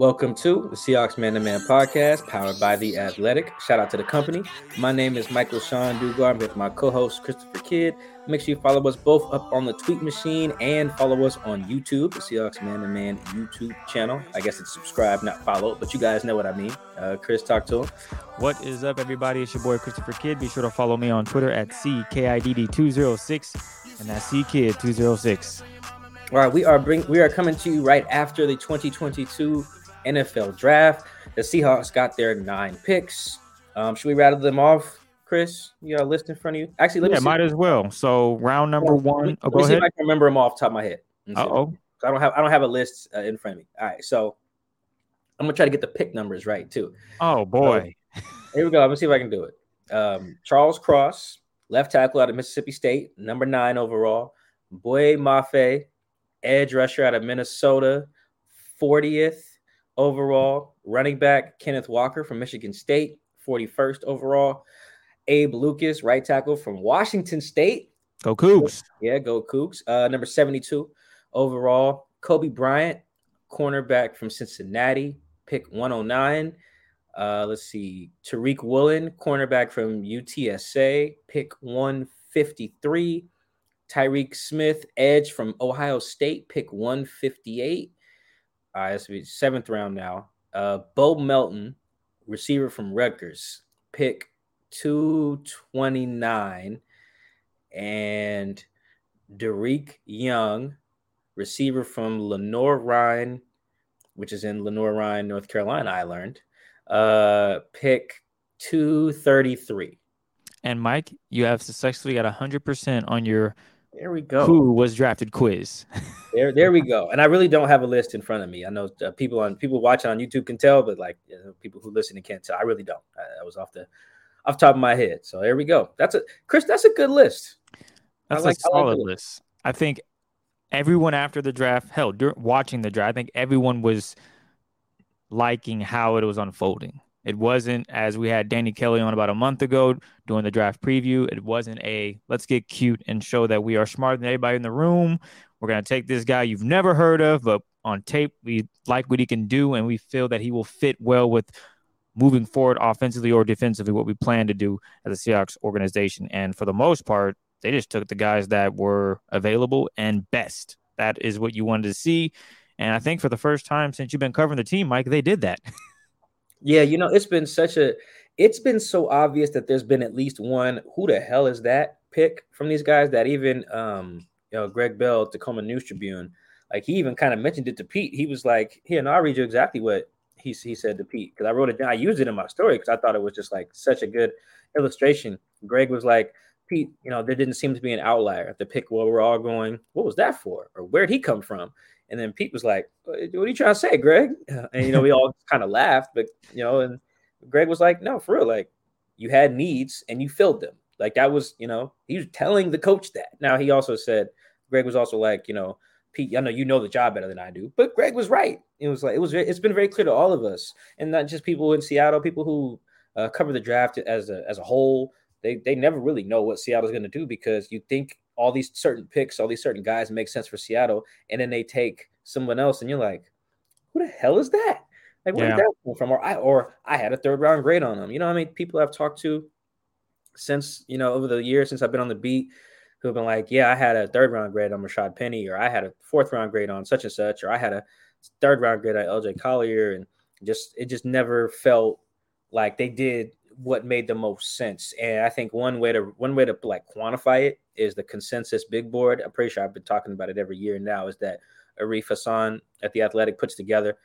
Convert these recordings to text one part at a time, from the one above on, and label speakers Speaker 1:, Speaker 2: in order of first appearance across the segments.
Speaker 1: Welcome to the Seahawks Man to Man podcast, powered by The Athletic. Shout out to the company. My name is Michael-Shawn Dugar. I'm with my co host, Christopher Kidd. Make sure you follow us both up on the tweet machine and follow us on YouTube, the Seahawks Man to Man YouTube channel. I guess it's subscribe, not follow, but you guys know what I mean. Uh, Chris, talk to him.
Speaker 2: What is up, everybody? It's your boy, Christopher Kidd. Be sure to follow me on Twitter at CKIDD206, and that's CKid206.
Speaker 1: All right, we are bring we are coming to you right after the 2022 NFL draft. The Seahawks got their nine picks. Um, should we rattle them off, Chris? You got a list in front of you? Actually, let me
Speaker 2: yeah,
Speaker 1: see.
Speaker 2: might as well. So round number
Speaker 1: Let me-
Speaker 2: one.
Speaker 1: Let
Speaker 2: Oh,
Speaker 1: me
Speaker 2: go
Speaker 1: see if I can remember them off the top of my head. Let me
Speaker 2: oh.
Speaker 1: I don't have I don't have a list uh, in front of me. All right, so I'm gonna try to get the pick numbers right too.
Speaker 2: Oh boy.
Speaker 1: Here we go. Let me see if I can do it. Um, Charles Cross, left tackle out of Mississippi State, number nine overall. Boye Mafe, edge rusher out of Minnesota, 40th overall. Running back Kenneth Walker from Michigan State, 41st overall. Abe Lucas, right tackle from Washington State.
Speaker 2: Go Cougs.
Speaker 1: Yeah, go Cougs. Uh, number 72 overall. Coby Bryant, cornerback from Cincinnati, pick 109. Uh, let's see. Tariq Woolen, cornerback from UTSA, pick 153. Tyreke Smith, edge from Ohio State, pick 158. Be seventh round now. Uh, Bo Melton, receiver from Rutgers, pick 229. And Dareke Young, receiver from Lenoir-Rhyne, which is in Lenoir-Rhyne, North Carolina, I learned. Uh, pick 233.
Speaker 2: And Mike, you have successfully got hundred percent on your
Speaker 1: There we go.
Speaker 2: who was drafted quiz.
Speaker 1: There, there we go. And I really don't have a list in front of me. I know uh, people on people watching on YouTube can tell, but like you know, people who listen and can't tell. I really don't. I, I was off the off the top of my head. So there we go. That's a Chris. That's a good list.
Speaker 2: That's
Speaker 1: like-
Speaker 2: a
Speaker 1: I like
Speaker 2: solid
Speaker 1: it.
Speaker 2: list. I think everyone after the draft, hell, during watching the draft, I think everyone was liking how it was unfolding. It wasn't as we had Danny Kelly on about a month ago doing the draft preview. It wasn't a let's get cute and show that we are smarter than everybody in the room. We're gonna take this guy you've never heard of, but on tape we like what he can do, and we feel that he will fit well with moving forward offensively or defensively what we plan to do as a Seahawks organization. And for the most part, they just took the guys that were available and best. That is what you wanted to see. And I think for the first time since you've been covering the team, Mike, they did that.
Speaker 1: Yeah, you know, it's been such a it's been so obvious that there's been at least one who the hell is that pick from these guys that even um you know Greg Bell, Tacoma News Tribune, like he even kind of mentioned it to Pete. He was like, Here, no, I'll read you exactly what he, he said to Pete because I wrote it down. I used it in my story because I thought it was just like such a good illustration. Greg was like, Pete, you know, there didn't seem to be an outlier at the pick where we're all going, what was that for? Or where'd he come from? And then Pete was like, "What are you trying to say, Greg?" And you know, we all kind of laughed, but you know, and Greg was like, "No, for real. Like, you had needs and you filled them. Like that was, you know, he was telling the coach that. Now he also said, Greg was also like, you know, Pete, I know you know the job better than I do, but Greg was right. It was like it was. It's been very clear to all of us, and not just people in Seattle, people who uh, cover the draft as a as a whole. They they never really know what Seattle's going to do because you think all these certain picks, all these certain guys make sense for Seattle, and then they take someone else, and you're like, who the hell is that? Like, where yeah. did that come from? Or I or I had a third round grade on them. You know, I mean, people I've talked to since you know over the years since I've been on the beat who have been like, yeah, I had a third round grade on Rashad Penny, or I had a fourth round grade on such and such, or I had a third round grade on LJ Collier, and just it just never felt like they did what made the most sense. And I think one way to one way to like quantify it is the consensus big board. I'm pretty sure I've been talking about it every year now. Is that Arif Hassan at the Athletic puts together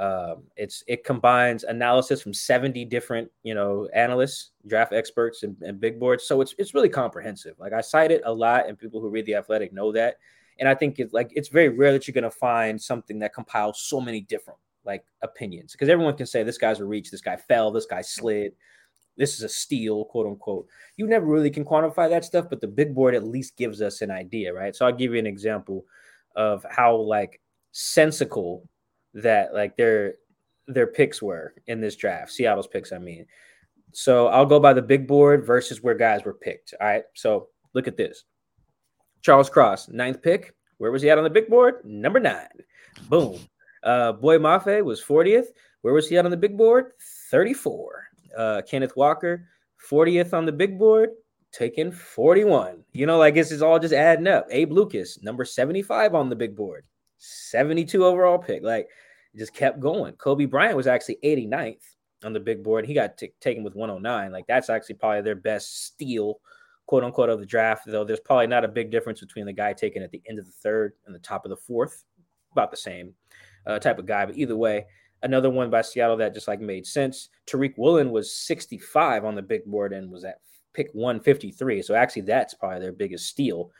Speaker 1: um, it's it combines analysis from 70 different you know analysts, draft experts, and, and, big boards. So it's it's really comprehensive. Like I cite it a lot, and people who read the Athletic know that. And I think it's like it's very rare that you're going to find something that compiles so many different like opinions because everyone can say this guy's a reach, this guy fell, this guy slid, this is a steal, quote unquote. You never really can quantify that stuff, but the big board at least gives us an idea, right? So I'll give you an example of how like sensical that like their their picks were in this draft. Seattle's picks, I mean. So I'll go by the big board versus where guys were picked. All right. So look at this. Charles Cross, ninth pick. Where was he at on the big board? Number nine. Boom. Uh, Boye Mafe was 40th. Where was he at on the big board? 34. Uh, Kenneth Walker, 40th on the big board, taking 41. You know, like this is all just adding up. Abe Lucas, number 75 on the big board, 72 overall pick. Like just kept going. Coby Bryant was actually 89th on the big board. He got t- taken with 109. Like that's actually probably their best steal, quote unquote, of the draft. Though there's probably not a big difference between the guy taken at the end of the third and the top of the fourth. About the same uh, type of guy. But either way, another one by Seattle that just like made sense. Tariq Woolen was 65 on the big board and was at pick 153. So actually, that's probably their biggest steal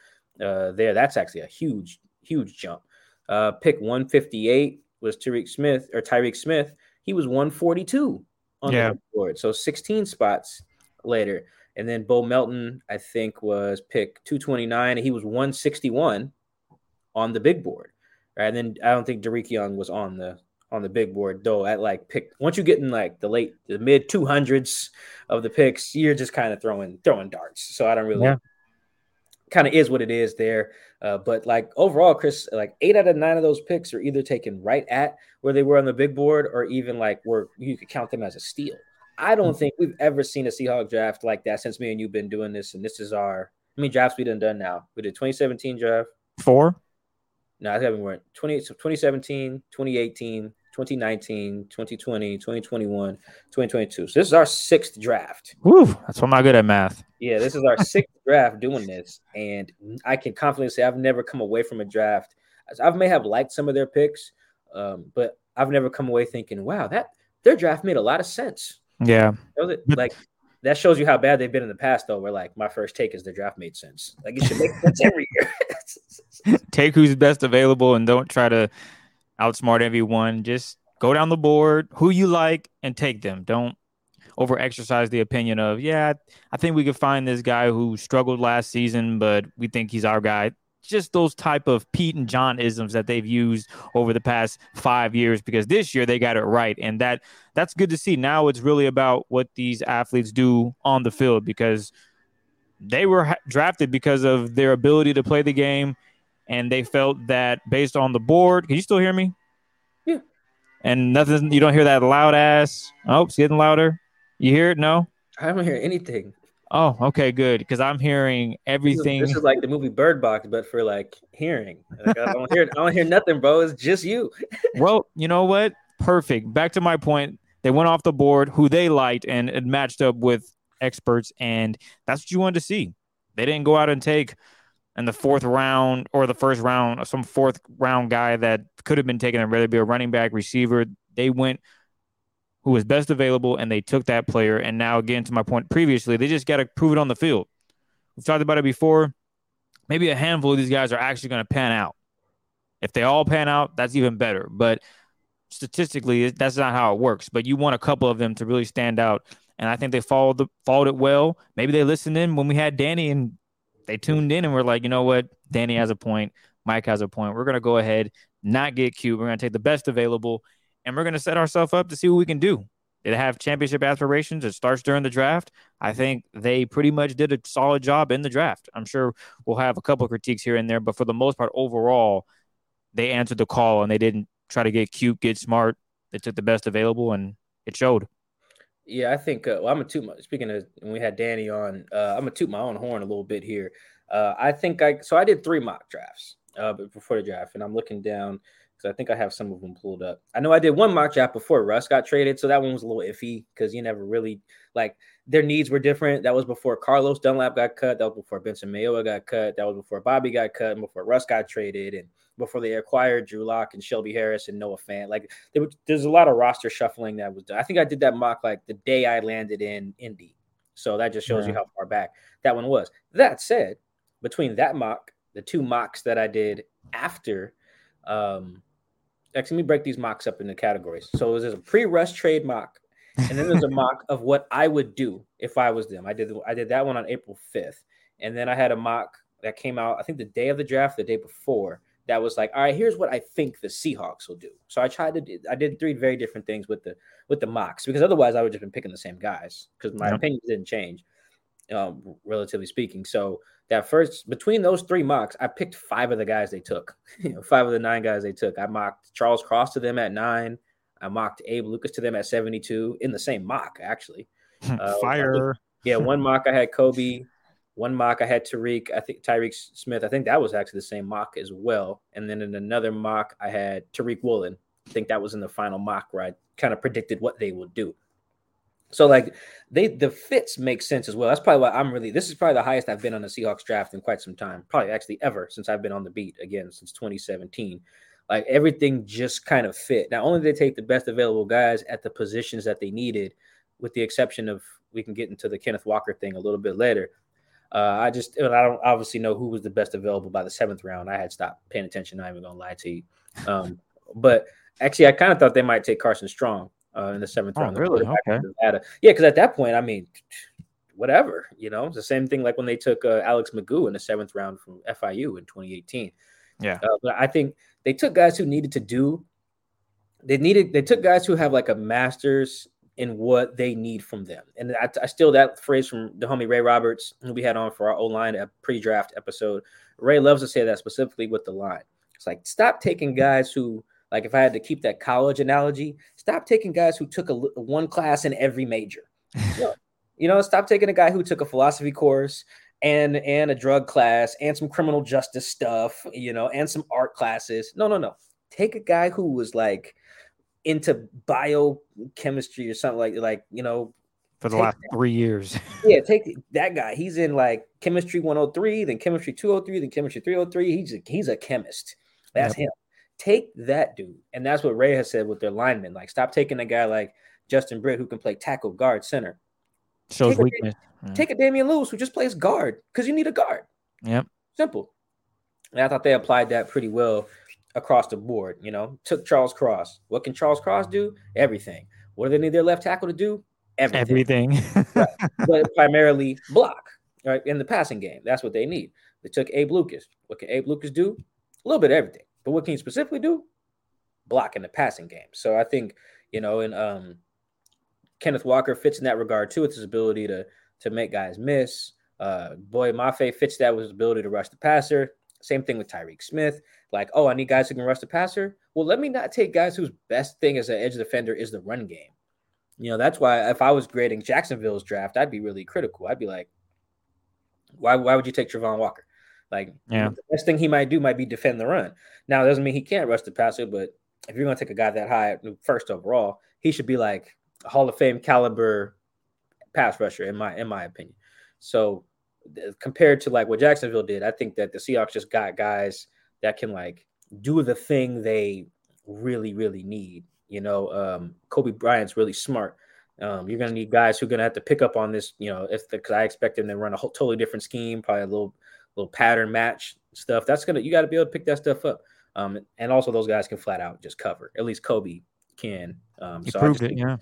Speaker 1: uh, there. That's actually a huge, huge jump. Uh, pick 158 was Tariq Smith or Tyreke Smith. He was 142 on yeah. the board. So 16 spots later. And then Bo Melton, I think, was pick 229. He was 161 on the big board. Right. And then I don't think Dareke Young was on the on the big board though at like pick once you get in like the late the mid 200s of the picks you're just kind of throwing throwing darts so i don't really yeah kind of is what it is there. Uh, but like overall, Chris, like eight out of nine of those picks are either taken right at where they were on the big board, or even like where you could count them as a steal. I don't think we've ever seen a Seahawk draft like that since me and you've been doing this, and this is our how many drafts we done done now? We did 2017 draft.
Speaker 2: Four.
Speaker 1: No, I haven't went 20, 2017, 2018, 2019, 2020, 2021, 2022. So this is our sixth draft.
Speaker 2: Woo, that's why I'm not good at math.
Speaker 1: Yeah, this is our sixth draft doing this. And I can confidently say I've never come away from a draft. I may have liked some of their picks, um, but I've never come away thinking, wow, that their draft made a lot of sense.
Speaker 2: Yeah.
Speaker 1: Like that shows you how bad they've been in the past, though, where like my first take is the draft made sense. Like it should make sense every
Speaker 2: year. take who's best available and don't try to outsmart everyone. Just go down the board, who you like, and take them. Don't over exercise the opinion of, yeah, I think we could find this guy who struggled last season, but we think he's our guy. Just those type of Pete and John isms that they've used over the past five years because this year they got it right. And that that's good to see. Now it's really about what these athletes do on the field because they were drafted because of their ability to play the game and they felt that based on the board, can you still hear me?
Speaker 1: Yeah.
Speaker 2: And nothing, you don't hear that loud ass. Oh, it's getting louder. You hear it? No.
Speaker 1: I don't hear anything.
Speaker 2: Oh, okay, good. Because I'm hearing everything.
Speaker 1: This is, this is, like the movie Bird Box, but for like hearing. Like, I don't hear. I don't hear nothing, bro. It's just you.
Speaker 2: well, you know what? Perfect. Back to my point. They went off the board who they liked, and it matched up with experts, and that's what you wanted to see. They didn't go out and take in the fourth round or the first round, some fourth round guy that could have been taken and rather be a running back receiver. They went who was best available and they took that player. And now, again, to my point previously, they just got to prove it on the field. We've talked about it before. Maybe a handful of these guys are actually going to pan out. If they all pan out, that's even better. But statistically, that's not how it works. But you want a couple of them to really stand out. And I think they followed the followed it well. Maybe they listened in when we had Danny and they tuned in and were like, you know what, Danny has a point. Mike has a point. We're gonna go ahead, not get cute. We're gonna take the best available, and we're gonna set ourselves up to see what we can do. They have championship aspirations. It starts during the draft. I think they pretty much did a solid job in the draft. I'm sure we'll have a couple critiques here and there, but for the most part, overall, they answered the call and they didn't try to get cute, get smart. They took the best available, and it showed.
Speaker 1: Yeah, I think. Uh, well, I'm a toot. My, speaking of, when we had Danny on, uh, I'm gonna toot my own horn a little bit here. Uh, I think I so I did three mock drafts uh, before the draft, and I'm looking down because I think I have some of them pulled up. I know I did one mock draft before Russ got traded, so that one was a little iffy because you never really like their needs were different. That was before Carlos Dunlap got cut. That was before Benson Mayowa got cut. That was before Bobby got cut, and before Russ got traded, and before they acquired Drew Lock and Shelby Harris and Noah Fant. Like there was, there's a lot of roster shuffling that was done. I think I did that mock like the day I landed in Indy. So that just shows yeah. you how far back that one was. That said, between that mock, the two mocks that I did after, um, actually, let me break these mocks up into categories. So there's a pre-Russ trade mock, and then there's a mock of what I would do if I was them. I did I did that one on April 5th, and then I had a mock that came out I think the day of the draft, the day before, that was like, all right, here's what I think the Seahawks will do. So I tried to do, I did three very different things with the with the mocks because otherwise I would just been picking the same guys because my opinions didn't change, um, relatively speaking. So that first between those three mocks, I picked five of the guys they took. you know, five of the nine guys they took. I mocked Charles Cross to them at nine. I mocked Abe Lucas to them at 72 in the same mock, actually.
Speaker 2: Uh, Fire.
Speaker 1: yeah, one mock I had Coby. One mock I had Tariq, I think Tyreke Smith. I think that was actually the same mock as well. And then in another mock, I had Tariq Woolen. I think that was in the final mock where I kind of predicted what they would do. So like they the fits make sense as well. That's probably why I'm really this is probably the highest I've been on the Seahawks draft in quite some time. Probably actually ever since I've been on the beat again since 2017. Like everything just kind of fit. Not only did they take the best available guys at the positions that they needed, with the exception of we can get into the Kenneth Walker thing a little bit later. Uh, I just I don't obviously know who was the best available by the seventh round. I had stopped paying attention. Not even gonna lie to you. Um, but actually, I kind of thought they might take Carson Strong uh, in the seventh
Speaker 2: oh,
Speaker 1: round.
Speaker 2: Really? Okay.
Speaker 1: Yeah, because at that point, I mean, whatever. You know, it's the same thing like when they took uh, Alex McGough in the seventh round from FIU in 2018.
Speaker 2: Yeah.
Speaker 1: Uh, but I think they took guys who needed to do. They needed. They took guys who have like a master's in what they need from them. And I, I steal that phrase from the homie Ray Roberts, who we had on for our O line pre-draft episode. Ray loves to say that specifically with the line. It's like stop taking guys who, like, if I had to keep that college analogy, stop taking guys who took a, one class in every major. you, know, you know, stop taking a guy who took a philosophy course and and a drug class and some criminal justice stuff, you know, and some art classes. No, no, no. Take a guy who was like into biochemistry or something like like you know
Speaker 2: for the last that. three years.
Speaker 1: yeah, take that guy. He's in like chemistry 103, then chemistry 203, then chemistry 303. He's a, he's a chemist. That's yep. him. Take that dude, and that's what Ray has said with their linemen. Like, stop taking a guy like Justin Britt who can play tackle, guard, center.
Speaker 2: Shows
Speaker 1: take
Speaker 2: weakness.
Speaker 1: A, yeah. Take a Damien Lewis who just plays guard because you need a guard.
Speaker 2: Yep.
Speaker 1: Simple. And I thought they applied that pretty well across the board. You know, took Charles Cross. What can Charles Cross do? Everything. What do they need their left tackle to do?
Speaker 2: Everything.
Speaker 1: Everything. right. But primarily block, right? In the passing game. That's what they need. They took Abe Lucas. What can Abe Lucas do? A little bit of everything. But what can he specifically do? Block in the passing game. So I think, you know, and um Kenneth Walker fits in that regard too, with his ability to to make guys miss. Uh, Boye Mafe fits that with his ability to rush the passer. Same thing with Tyreke Smith. Like, oh, I need guys who can rush the passer. Well, let me not take guys whose best thing as an edge defender is the run game. You know, that's why if I was grading Jacksonville's draft, I'd be really critical. I'd be like, why, why would you take Travon Walker? Like,
Speaker 2: yeah.
Speaker 1: the best thing he might do might be defend the run. Now, it doesn't mean he can't rush the passer, but if you're going to take a guy that high first overall, he should be like Hall of Fame caliber pass rusher, in my in my opinion. So compared to like what Jacksonville did, I think that the Seahawks just got guys that can like do the thing they really, really need. You know, um, Coby Bryant's really smart. Um, you're gonna need guys who are gonna have to pick up on this. You know, if because I expect them to run a whole, totally different scheme, probably a little little pattern match stuff. That's gonna you got to be able to pick that stuff up. Um, and also those guys can flat out just cover. At least Coby can. Um,
Speaker 2: he so proved it, yeah.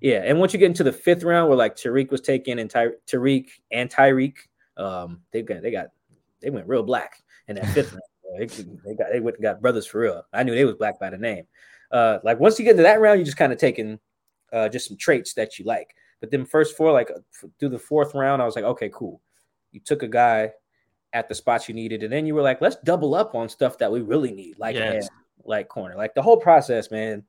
Speaker 1: Yeah, and once you get into the fifth round, where like Tariq was taken and Ty- Tariq and Tyreke, um, they got they got they went real black in that fifth round. They, got they went got brothers for real. I knew they was black by the name. Uh, like once you get into that round, you just kind of taking uh, just some traits that you like. But then first four, like through the fourth round, I was like, okay, cool. You took a guy at the spots you needed, and then you were like, let's double up on stuff that we really need, like yes. like corner, like the whole process, man.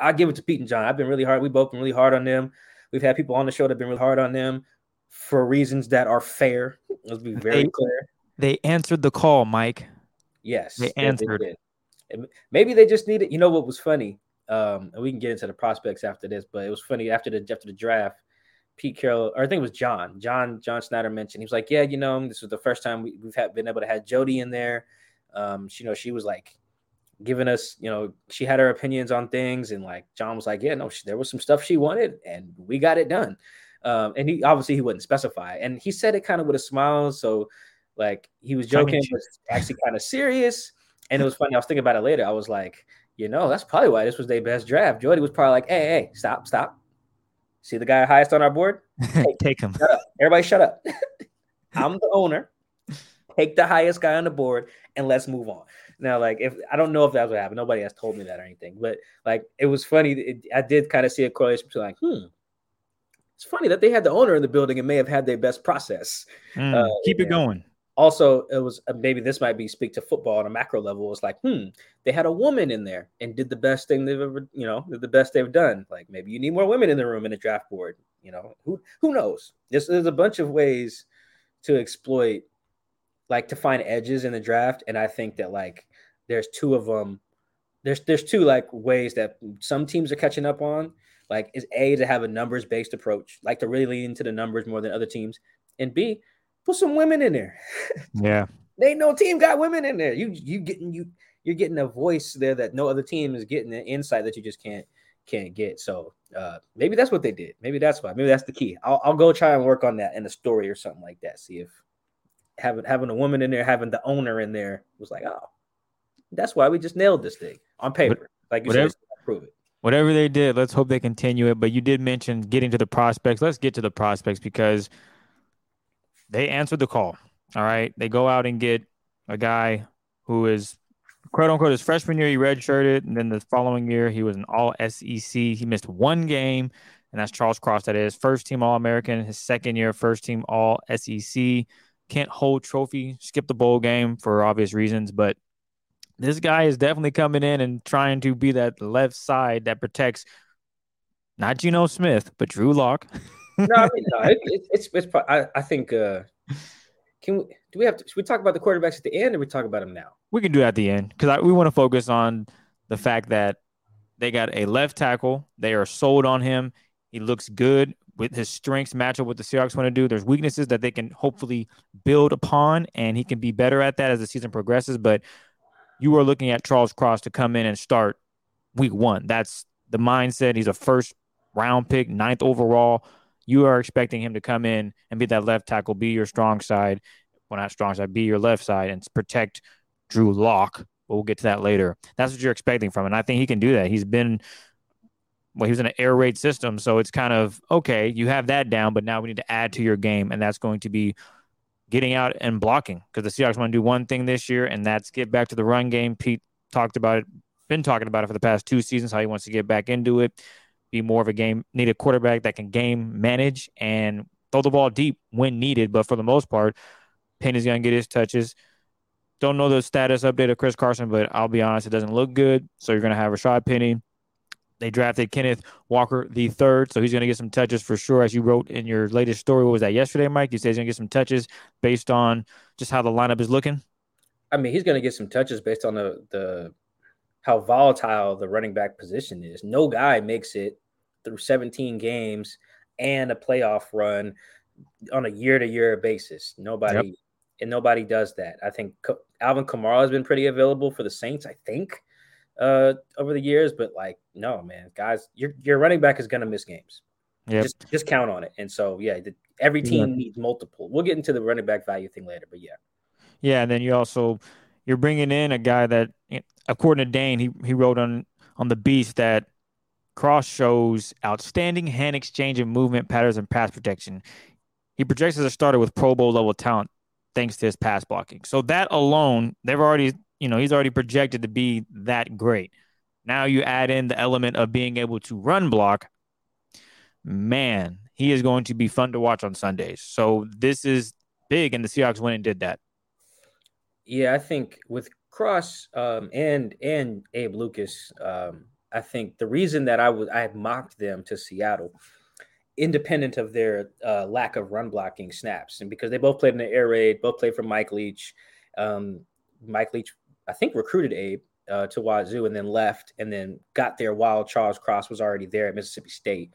Speaker 1: I give it to Pete and John. I've been really hard. We've both been really hard on them. We've had people on the show that have been really hard on them for reasons that are fair. Let's be very
Speaker 2: they,
Speaker 1: clear.
Speaker 2: They answered the call, Mike.
Speaker 1: Yes,
Speaker 2: they answered.
Speaker 1: They Maybe they just needed. You know what was funny? Um, and we can get into the prospects after this, but it was funny after the after the draft. Pete Carroll, or I think it was John. John John Schneider mentioned he was like, "Yeah, you know, this was the first time we, have had, been able to have Jody in there. Um, she, you know, she was like giving us, you know, she had her opinions on things, and like John was like, yeah, no, she, there was some stuff she wanted, and we got it done. Um, and he obviously he wouldn't specify, and he said it kind of with a smile, so like he was joking, but actually kind of serious. And it was funny. I was thinking about it later. I was like, you know, that's probably why this was their best draft. Jody was probably like, hey, hey, stop, stop. See the guy highest on our board?
Speaker 2: Take, Take him.
Speaker 1: Shut Everybody, shut up. I'm the owner. Take the highest guy on the board and let's move on. Now, like, if I don't know if that's what happened, nobody has told me that or anything, but like, it was funny. It, I did kind of see a correlation between like, hmm, it's funny that they had the owner in the building and may have had their best process.
Speaker 2: Mm, uh, keep it going.
Speaker 1: Also, it was uh, maybe this might be speak to football on a macro level. It's like, hmm, they had a woman in there and did the best thing they've ever, you know, the best they've done. Like maybe you need more women in the room in the draft board. You know, who who knows? There's, there's a bunch of ways to exploit, like to find edges in the draft, and I think that like there's two of them. There's there's two like ways that some teams are catching up on. Like is A to have a numbers based approach, like to really lean into the numbers more than other teams, and B put some women in there.
Speaker 2: Yeah,
Speaker 1: they ain't no team got women in there. You you getting you you're getting a voice there that no other team is getting an insight that you just can't can't get. So uh, maybe that's what they did. Maybe that's why. Maybe that's the key. I'll, I'll go try and work on that in a story or something like that. See if having having a woman in there, having the owner in there was like, oh, that's why we just nailed this thing on paper. Like you whatever, said, prove it.
Speaker 2: Whatever they did, let's hope they continue it. But you did mention getting to the prospects. Let's get to the prospects because they answered the call. All right. They go out and get a guy who is quote unquote his freshman year, he redshirted. And then the following year, he was an all SEC. He missed one game, and that's Charles Cross. That is first team All American. His second year, first team All SEC. Can't hold trophy, skip the bowl game for obvious reasons, but this guy is definitely coming in and trying to be that left side that protects not Geno Smith, but Drew Lock.
Speaker 1: no, I mean, no, it, it, it's it's. I, I think. Uh, can we? Do we have to? Should we talk about the quarterbacks at the end, or we talk about them now?
Speaker 2: We can do it at the end because we want to focus on the fact that they got a left tackle. They are sold on him. He looks good with his strengths match up what the Seahawks want to do. There's weaknesses that they can hopefully build upon, and he can be better at that as the season progresses. But you are looking at Charles Cross to come in and start week one. That's the mindset. He's a first round pick, ninth overall. You are expecting him to come in and be that left tackle, be your strong side. Well, not strong side, be your left side and protect Drew Lock. But we'll get to that later. That's what you're expecting from him. And I think he can do that. He's been well, he was in an air raid system. So it's kind of okay, you have that down, but now we need to add to your game. And that's going to be getting out and blocking because the Seahawks want to do one thing this year, and that's get back to the run game. Pete talked about it, been talking about it for the past two seasons, how he wants to get back into it, be more of a game, need a quarterback that can game manage and throw the ball deep when needed. But for the most part, Penn is going to get his touches. Don't know the status update of Chris Carson, but I'll be honest, it doesn't look good. So you're going to have Rashad Penny, they drafted Kenneth Walker the third, so he's going to get some touches for sure. As you wrote in your latest story, what was that yesterday, Mike? You said he's going to get some touches based on just how the lineup is looking.
Speaker 1: I mean, he's going to get some touches based on the the how volatile the running back position is. No guy makes it through 17 games and a playoff run on a year to year basis. Nobody yep. and nobody does that. I think Alvin Kamara has been pretty available for the Saints. I think uh, over the years, but like, no, man, guys, your your running back is gonna miss games. Yeah, just just count on it. And so, yeah, the, every team yeah. needs multiple. We'll get into the running back value thing later, but yeah,
Speaker 2: yeah. And then you also you're bringing in a guy that, according to Dane, he he wrote on on the Beast that Cross shows outstanding hand exchange and movement patterns and pass protection. He projects as a starter with Pro Bowl level talent. thanks to his pass blocking. So that alone, they've already, you know, he's already projected to be that great. Now you add in the element of being able to run block. Man, he is going to be fun to watch on Sundays. So this is big, and the Seahawks went and did that.
Speaker 1: Yeah, I think with Cross um, and and Abe Lucas, um, I think the reason that I was I had mocked them to Seattle, independent of their uh, lack of run blocking snaps, and because they both played in the air raid, both played for Mike Leach. Um, Mike Leach, I think, recruited Abe uh, to Wazoo and then left, and then got there while Charles Cross was already there at Mississippi State.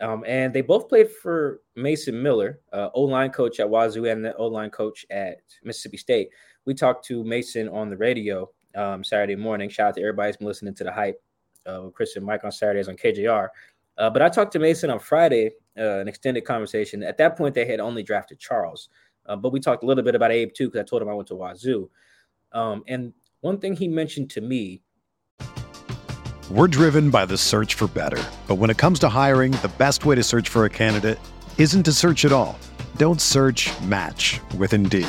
Speaker 1: Um, and they both played for Mason Miller, uh, O line coach at Wazoo and the O line coach at Mississippi State. We talked to Mason on the radio um, Saturday morning. Shout out to everybody who's been listening to the hype uh, with Chris and Mike on Saturdays on KJR. Uh, but I talked to Mason on Friday, uh, an extended conversation. At that point, they had only drafted Charles, uh, but we talked a little bit about Abe too because I told him I went to Wazoo. Um, and one thing he mentioned to me
Speaker 3: we're driven by the search for better. But when it comes to hiring, the best way to search for a candidate isn't to search at all. Don't search match with Indeed.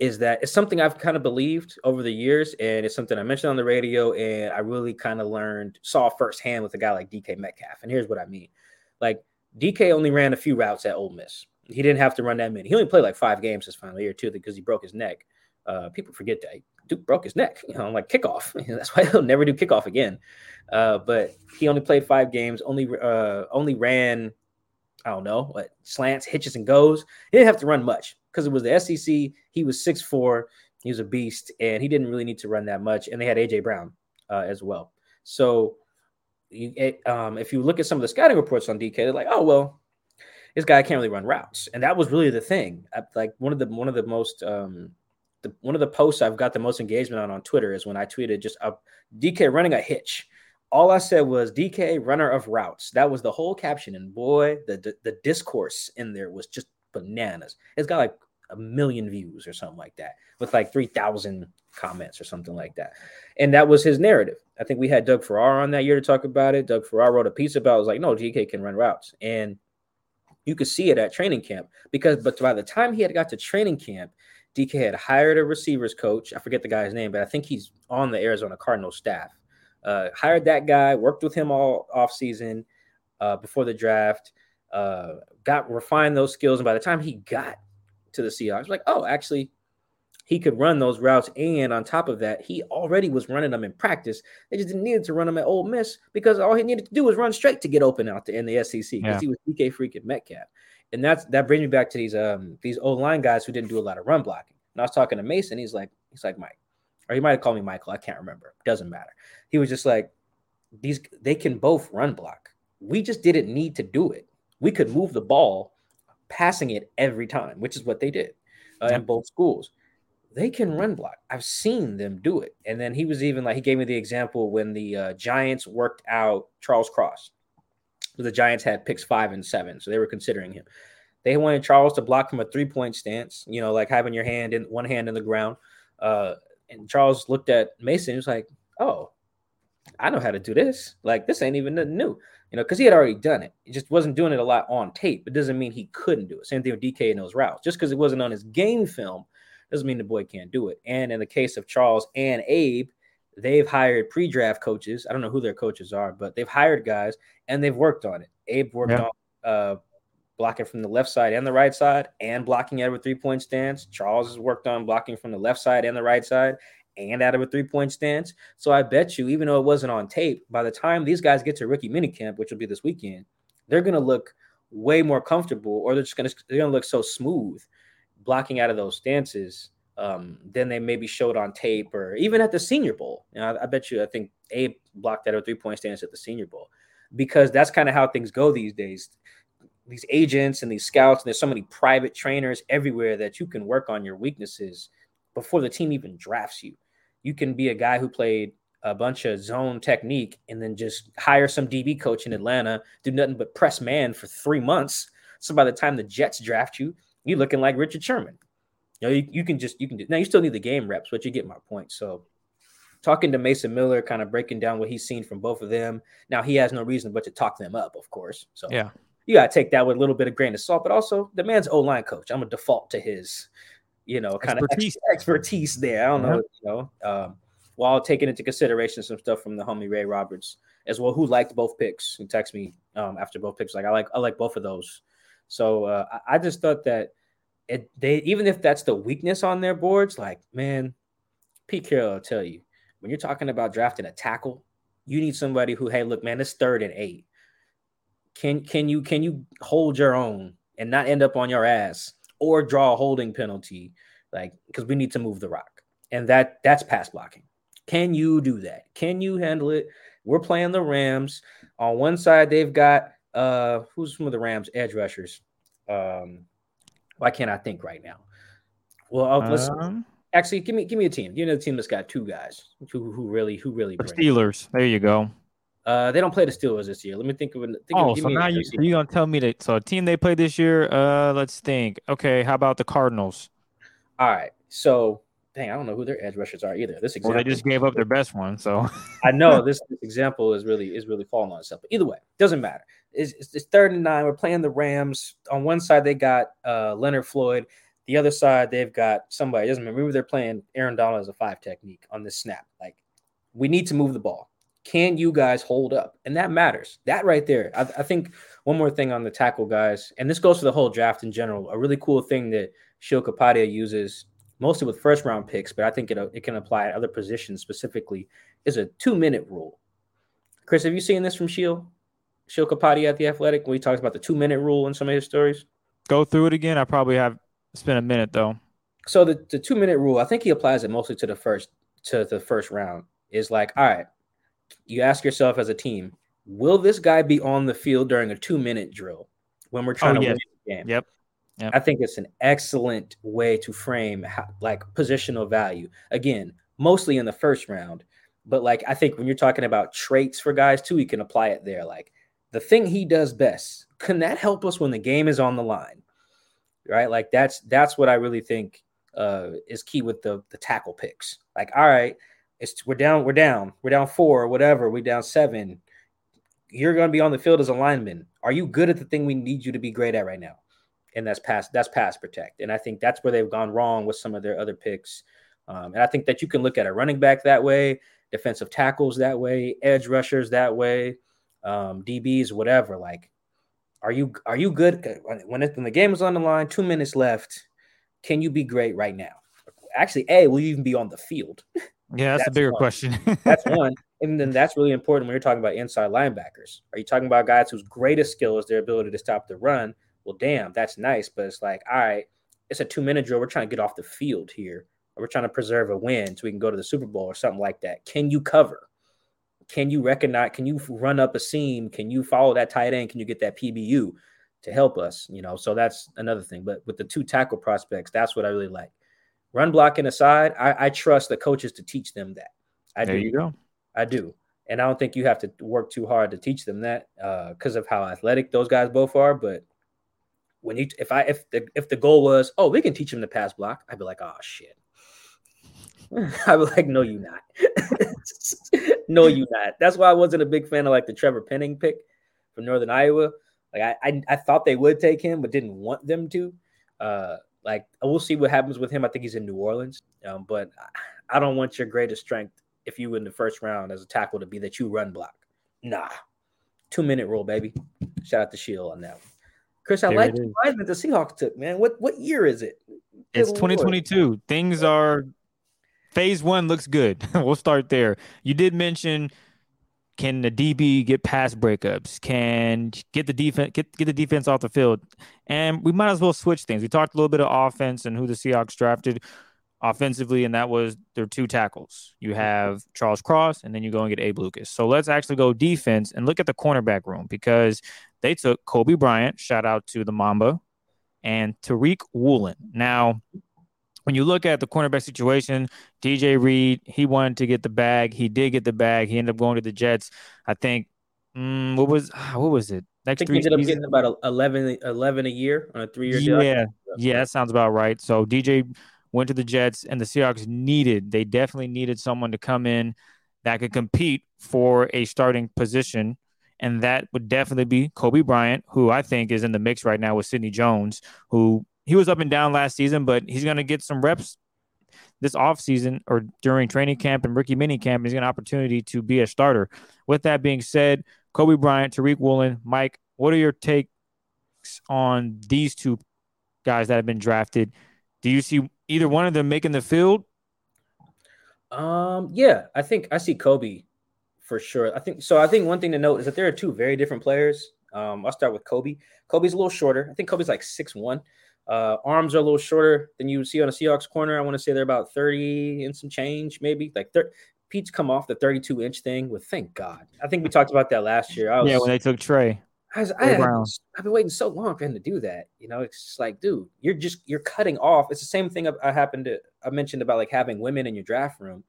Speaker 1: Is that it's something I've kind of believed over the years, and it's something I mentioned on the radio, and I really kind of learned, saw firsthand with a guy like DK Metcalf. And here's what I mean: like DK only ran a few routes at Ole Miss he didn't have to run that many. He only played like five games his final year too because he broke his neck. Uh, people forget that Duke broke his neck. You know, like kickoff. That's why he'll never do kickoff again. Uh, but he only played five games. Only uh, only ran. I don't know what slants, hitches, and goes. He didn't have to run much because it was the SEC. He was six four. He was a beast, and he didn't really need to run that much. And they had AJ Brown uh, as well. So, it, um, if you look at some of the scouting reports on DK, they're like, oh well, this guy can't really run routes, and that was really the thing. I, like one of the one of the most um, the, one of the posts I've got the most engagement on on Twitter is when I tweeted just a DK running a hitch. All I said was DK runner of routes. That was the whole caption, and boy, the the, the discourse in there was just bananas. It's got like a million views or something like that, with like three thousand comments or something like that. And that was his narrative. I think we had Doug Farrar on that year to talk about it. Doug Farrar wrote a piece about it. was like, no, DK can run routes. And you could see it at training camp because, but by the time he had got to training camp, DK had hired a receivers coach. I forget the guy's name, but I think he's on the Arizona Cardinals staff. Uh, hired that guy, worked with him all off season uh, before the draft, uh, got refined those skills, and by the time he got to the Seahawks, like, oh, actually, he could run those routes. And on top of that, he already was running them in practice. They just didn't need to run them at Ole Miss because all he needed to do was run straight to get open out there in the SEC because yeah. he was DK freaking Metcalf. And that's that brings me back to these um these O line guys who didn't do a lot of run blocking. And I was talking to Mason. He's like, he's like Mike, or he might have called me Michael. I can't remember. Doesn't matter. He was just like, these they can both run block. We just didn't need to do it. We could move the ball, passing it every time, which is what they did uh, in both schools they can run block. I've seen them do it. And then he was even like, he gave me the example when the uh, Giants worked out Charles Cross. The Giants had picks five and seven, so they were considering him. They wanted Charles to block from a three point stance, you know, like having your hand in one hand in the ground. Uh, and Charles looked at Mason. He was like, "Oh, I know how to do this. Like this ain't even nothing new, you know, because he had already done it. He just wasn't doing it a lot on tape. It doesn't mean he couldn't do it. Same thing with DK in those routes. Just because it wasn't on his game film doesn't mean the boy can't do it. And in the case of Charles and Abe, they've hired pre-draft coaches. I don't know who their coaches are, but they've hired guys and they've worked on it. Abe worked yeah. on uh, blocking from the left side and the right side, and blocking out of a three point stance. Charles has worked on blocking from the left side and the right side, and out of a three point stance. So I bet you, even though it wasn't on tape, by the time these guys get to rookie minicamp, which will be this weekend, they're going to look way more comfortable, or they're just going to they're going to look so smooth blocking out of those stances um, than they maybe showed on tape or even at the Senior Bowl. You know, I, I bet you, I think Abe blocked out a three point stance at the Senior Bowl because that's kind of how things go these days. These agents and these scouts, and there's so many private trainers everywhere that you can work on your weaknesses before the team even drafts you. You can be a guy who played a bunch of zone technique and then just hire some DB coach in Atlanta, do nothing but press man for three months. So by the time the Jets draft you, you're looking like Richard Sherman. You know, you, you can just you can do now you still need the game reps, but you get my point. So talking to Mason Miller, kind of breaking down what he's seen from both of them. Now he has no reason but to talk them up, of course. So
Speaker 2: yeah,
Speaker 1: you gotta take that with a little bit of grain of salt. But also the man's O line coach. I'm a default to his, you know, kind expertise. of expertise there. I don't know, you know, um, while taking into consideration some stuff from the homie Ray Roberts as well, who liked both picks. He texted me um, after both picks, like I like I like both of those. So uh, I, I just thought that it they even if that's the weakness on their boards, like man, Pete Carroll will tell you when you're talking about drafting a tackle, you need somebody who, hey, look, man, it's third and eight. Can can you can you hold your own and not end up on your ass or draw a holding penalty? Like, because we need to move the rock. And that that's pass blocking. Can you do that? Can you handle it? We're playing the Rams. On one side, they've got uh who's from the Rams edge rushers? Um why can't I think right now? Well, uh, let's um, actually give me give me a team. You know, a team that's got two guys who who really who really
Speaker 2: the Steelers. There you go.
Speaker 1: Uh, they don't play the Steelers this year. Let me think of it. Think
Speaker 2: oh,
Speaker 1: of,
Speaker 2: so now you you gonna tell me that? So a team they played this year. Uh, let's think. Okay, how about the Cardinals?
Speaker 1: All right. So, dang, I don't know who their edge rushers are either. This
Speaker 2: example, well, they just gave up their best one. So
Speaker 1: I know this, this, example is really is really falling on itself. But either way, it doesn't matter. It's, it's, third and nine. We're playing the Rams. On one side, they got uh, Leonard Floyd. The other side, they've got somebody. Doesn't remember they're playing Aaron Donald as a five technique on this snap. Like, we need to move the ball. Can you guys hold up? And that matters. That right there. I, I think one more thing on the tackle guys, and this goes for the whole draft in general. A really cool thing that Sheil Kapadia uses mostly with first round picks, but I think it, it can apply at other positions specifically, is a two minute rule. Chris, have you seen this from Sheil? Sheil Kapadia at the Athletic when he talks about the two minute rule in some of his stories?
Speaker 2: Go through it again. I probably have spent a minute though.
Speaker 1: So the, the two minute rule, I think he applies it mostly to the first to the first round. Is like, all right, you ask yourself as a team, will this guy be on the field during a two minute drill when we're trying oh, to win the game?
Speaker 2: Yep. Yep.
Speaker 1: I think it's an excellent way to frame how, like positional value. Again, mostly in the first round, but like I think when you're talking about traits for guys too, you can apply it there. Like the thing he does best, can that help us when the game is on the line? right? Like that's that's what I really think uh, is key with the the tackle picks. Like, all right, it's we're down, we're down, we're down four, whatever, we're down seven. You're going to be on the field as a lineman. Are you good at the thing we need you to be great at right now? And that's pass. That's pass protect. And I think that's where they've gone wrong with some of their other picks. Um, and I think that you can look at a running back that way, defensive tackles that way, edge rushers that way, um, DBs, whatever. Like are you are you good when it, when the game is on the line? Two minutes left. Can you be great right now? Actually, a will you even be on the field?
Speaker 2: Yeah, that's, that's a bigger one. question.
Speaker 1: that's one, and then that's really important when you're talking about inside linebackers. Are you talking about guys whose greatest skill is their ability to stop the run? Well, damn, that's nice, but it's like, all right, it's a two minute drill. We're trying to get off the field here. We're trying to preserve a win so we can go to the Super Bowl or something like that. Can you cover? can you recognize can you run up a seam can you follow that tight end can you get that pbu to help us you know so that's another thing but with the two tackle prospects that's what i really like run blocking aside i, I trust the coaches to teach them that i
Speaker 2: there
Speaker 1: do
Speaker 2: you go
Speaker 1: i do and i don't think you have to work too hard to teach them that because uh, of how athletic those guys both are but when you if i if the if the goal was oh we can teach them to pass block i'd be like oh shit I'd be like, no, you not. no, you not. That's why I wasn't a big fan of like the Trevor Penning pick from Northern Iowa. Like I, I, I thought they would take him, but didn't want them to. Uh, like we'll see what happens with him. I think he's in New Orleans, um, but I don't want your greatest strength if you in the first round as a tackle to be that you run block. Nah, two minute rule, baby. Shout out to Sheil on that one. Chris, I there like the the Seahawks took, man. What what year is it?
Speaker 2: It's 2022. Things are phase one looks good. we'll start there. You did mention can the DB get pass breakups? Can get the defense get, get the defense off the field? And we might as well switch things. We talked a little bit of offense and who the Seahawks drafted offensively, and that was their two tackles. You have Charles Cross, and then you go and get Abe Lucas. So let's actually go defense and look at the cornerback room because they took Coby Bryant, shout out to the Mamba, and Tariq Woolen. Now, when you look at the cornerback situation, DJ Reed, he wanted to get the bag. He did get the bag. He ended up going to the Jets. I think, mm, what was what was it?
Speaker 1: Next I think he ended up getting about 11, 11 a year on a three year
Speaker 2: deal. Yeah, yeah, that sounds about right. So DJ went to the Jets, and the Seahawks needed, they definitely needed someone to come in that could compete for a starting position. And that would definitely be Coby Bryant, who I think is in the mix right now with Sidney Jones, who he was up and down last season, but he's going to get some reps this offseason or during training camp and rookie mini camp. He's got an opportunity to be a starter. With that being said, Coby Bryant, Tariq Woolen, Mike, what are your takes on these two guys that have been drafted? Do you see either one of them making the field?
Speaker 1: Um, yeah, I think I see Coby for sure. I think so. I think one thing to note is that there are two very different players. Um, I'll start with Coby. Coby's a little shorter. I think Coby's like six one. Uh, arms are a little shorter than you would see on a Seahawks corner. I want to say they're about 30 and some change, maybe like thir- Pete's come off the 32 inch thing with thank God. I think we talked about that last year.
Speaker 2: Was, yeah, when they took Tre.
Speaker 1: I was, I, have been waiting so long for him to do that. You know, it's just like, dude, you're just you're cutting off. It's the same thing I, I happened to I mentioned about like having women in your draft room,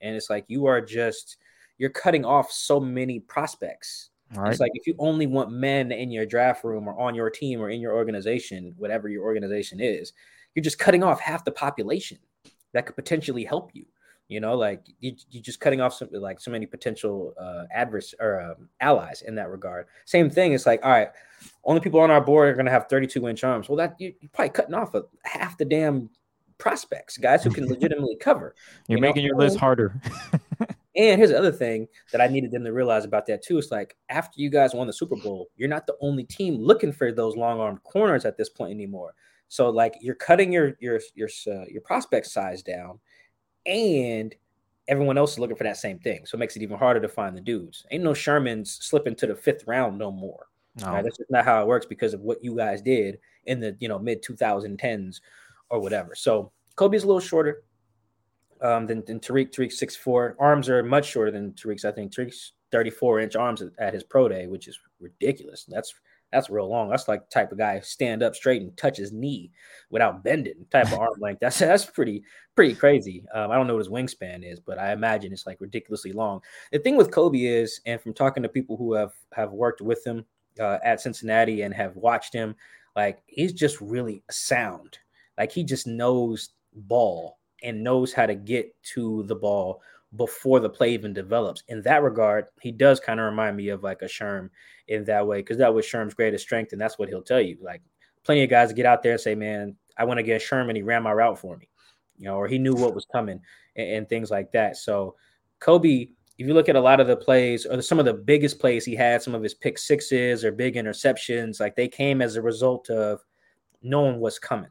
Speaker 1: and it's like you are just you're cutting off so many prospects Right. It's like if you only want men in your draft room or on your team or in your organization, whatever your organization is, you're just cutting off half the population that could potentially help you. You know, like you, are just cutting off some like so many potential uh, adverse or um, allies in that regard. Same thing. It's like, all right, only people on our board are going to have 32 inch arms. Well, that you, are probably cutting off a, half the damn prospects, guys who can legitimately cover.
Speaker 2: You're you making know? your list harder.
Speaker 1: And here's the other thing that I needed them to realize about that too. It's like after you guys won the Super Bowl, you're not the only team looking for those long armed corners at this point anymore. So like you're cutting your your your uh, your prospect size down, and everyone else is looking for that same thing. So it makes it even harder to find the dudes. Ain't no Sherman's slipping to the fifth round no more. No. Right? That's just not how it works because of what you guys did in the you know mid 2010s or whatever. So Coby's a little shorter um, than, than Tariq. Tariq six four. Arms are much shorter than Tariq's. I think Tariq's 34 inch arms at his pro day, which is ridiculous. That's that's real long. That's like type of guy stand up straight and touch his knee without bending type of arm length. That's that's pretty pretty crazy. Um, I don't know what his wingspan is, but I imagine it's like ridiculously long. The thing with Coby is, and from talking to people who have have worked with him uh, at Cincinnati and have watched him, like he's just really sound. Like he just knows ball and knows how to get to the ball before the play even develops. In that regard, he does kind of remind me of like a Sherm in that way, because that was Sherm's greatest strength, and that's what he'll tell you. Like plenty of guys get out there and say, "Man, I went against get Sherman." He ran my route for me, you know, or he knew what was coming and, and things like that. So Coby, if you look at a lot of the plays or some of the biggest plays he had, some of his pick sixes or big interceptions, like they came as a result of knowing what's coming.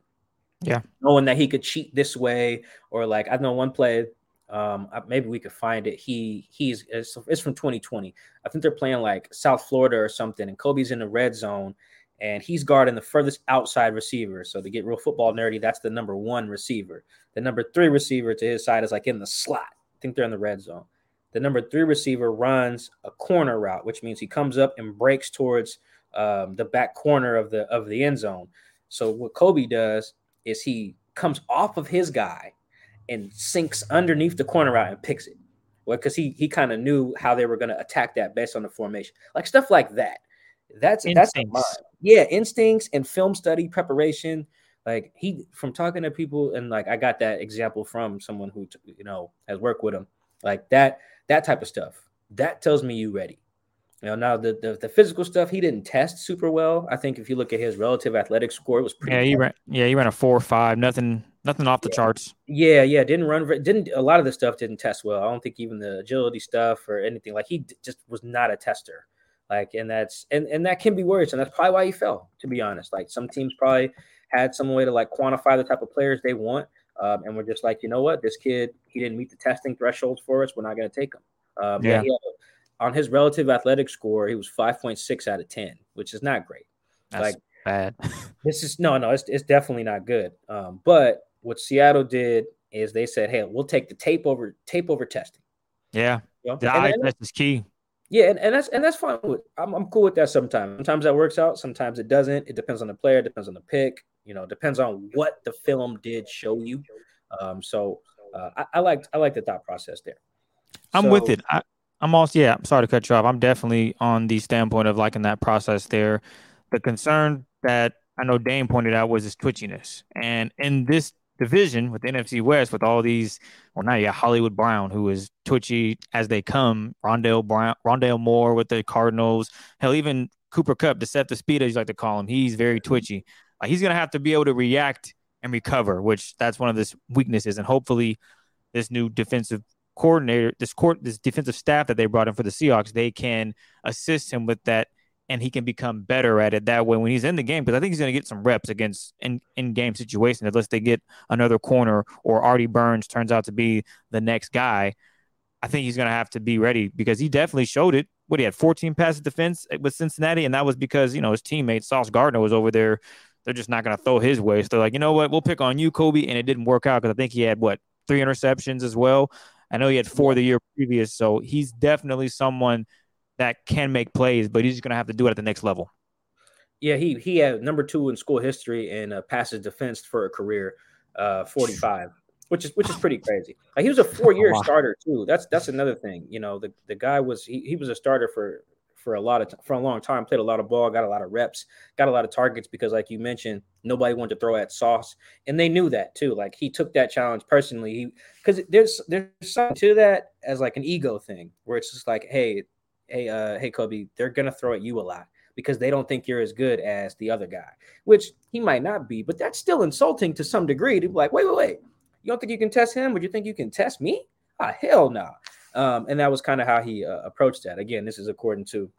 Speaker 2: Yeah.
Speaker 1: Knowing that he could cheat this way, or like I know one play, um, maybe we could find it. He he's it's, it's from 2020. I think they're playing like South Florida or something, and Coby's in the red zone, and he's guarding the furthest outside receiver. So to get real football nerdy, that's the number one receiver. The number three receiver to his side is like in the slot. I think they're in the red zone. The number three receiver runs a corner route, which means he comes up and breaks towards um, the back corner of the of the end zone. So what Coby does is he comes off of his guy and sinks underneath the corner route and picks it. Well, because he he kind of knew how they were going to attack that based on the formation, like stuff like that. That's instincts. that's yeah, instincts and film study preparation. Like he from talking to people and like I got that example from someone who you know has worked with him. Like that that type of stuff. That tells me you ready. You know, now the, the, the physical stuff he didn't test super well. I think if you look at his relative athletic score, it was pretty.
Speaker 2: Yeah, he ran. Yeah, he ran a four or five. Nothing, nothing off the
Speaker 1: yeah.
Speaker 2: charts.
Speaker 1: Yeah, yeah, didn't run. Didn't a lot of the stuff didn't test well. I don't think even the agility stuff or anything like he d- just was not a tester. Like, and that's and and that can be worrisome. That's probably why he fell. To be honest, like some teams probably had some way to like quantify the type of players they want, um, and we're just like, you know what, this kid he didn't meet the testing thresholds for us. We're not going to take him. Um, yeah. yeah on his relative athletic score, he was 5.6 out of 10, which is not great.
Speaker 2: That's like bad.
Speaker 1: this is no, no, it's, it's definitely not good. Um, but what Seattle did is they said, "Hey, we'll take the tape over tape over testing."
Speaker 2: Yeah, you know? the eye test is key.
Speaker 1: Yeah, and, and that's and that's fine. With, I'm I'm cool with that. Sometimes, sometimes that works out. Sometimes it doesn't. It depends on the player. Depends on the pick. You know, depends on what the film did show you. Um, so uh, I, I liked I like the thought process there.
Speaker 2: I'm so, with it. I, I'm also yeah. I'm sorry to cut you off. I'm definitely on the standpoint of liking that process there. The concern that I know Dane pointed out was his twitchiness, and in this division with NFC West, with all these, well, now you got Hollywood Brown, who is twitchy as they come. Rondale Brown, Rondale Moore with the Cardinals. Hell, even Cooper Kupp, Deceptive Speed, as you like to call him, he's very twitchy. Like, he's gonna have to be able to react and recover, which that's one of his weaknesses. And hopefully, this new defensive coordinator, this court, this defensive staff that they brought in for the Seahawks, they can assist him with that and he can become better at it that way when he's in the game because I think he's going to get some reps against in, in game situations unless they get another corner or Artie Burns turns out to be the next guy. I think he's going to have to be ready because he definitely showed it. What he had 14 passes defense with Cincinnati, and that was because you know his teammate Sauce Gardner was over there. They're just not going to throw his way. So they're like, you know what, we'll pick on you, Coby, and it didn't work out because I think he had what three interceptions as well. I know he had four the year previous, so he's definitely someone that can make plays, but he's just going to have to do it at the next level.
Speaker 1: Yeah, he he had number two in school history and uh, passes defense for a career, uh, forty five, which is which is pretty crazy. Like he was a four year wow. starter too. That's that's another thing. You know, the the guy was he, he was a starter for for a lot of for a long time. Played a lot of ball, got a lot of reps, got a lot of targets because, like you mentioned, nobody wanted to throw at Sauce, and they knew that too. Like he took that challenge personally. He because there's there's something to that as like an ego thing where it's just like, hey, hey, uh, hey, Coby, they're gonna throw at you a lot because they don't think you're as good as the other guy, which he might not be, but that's still insulting to some degree. To be like, wait, wait, wait, you don't think you can test him? Would you think you can test me? Ah, hell no. Nah. Um, and that was kind of how he uh, approached that. Again, this is according to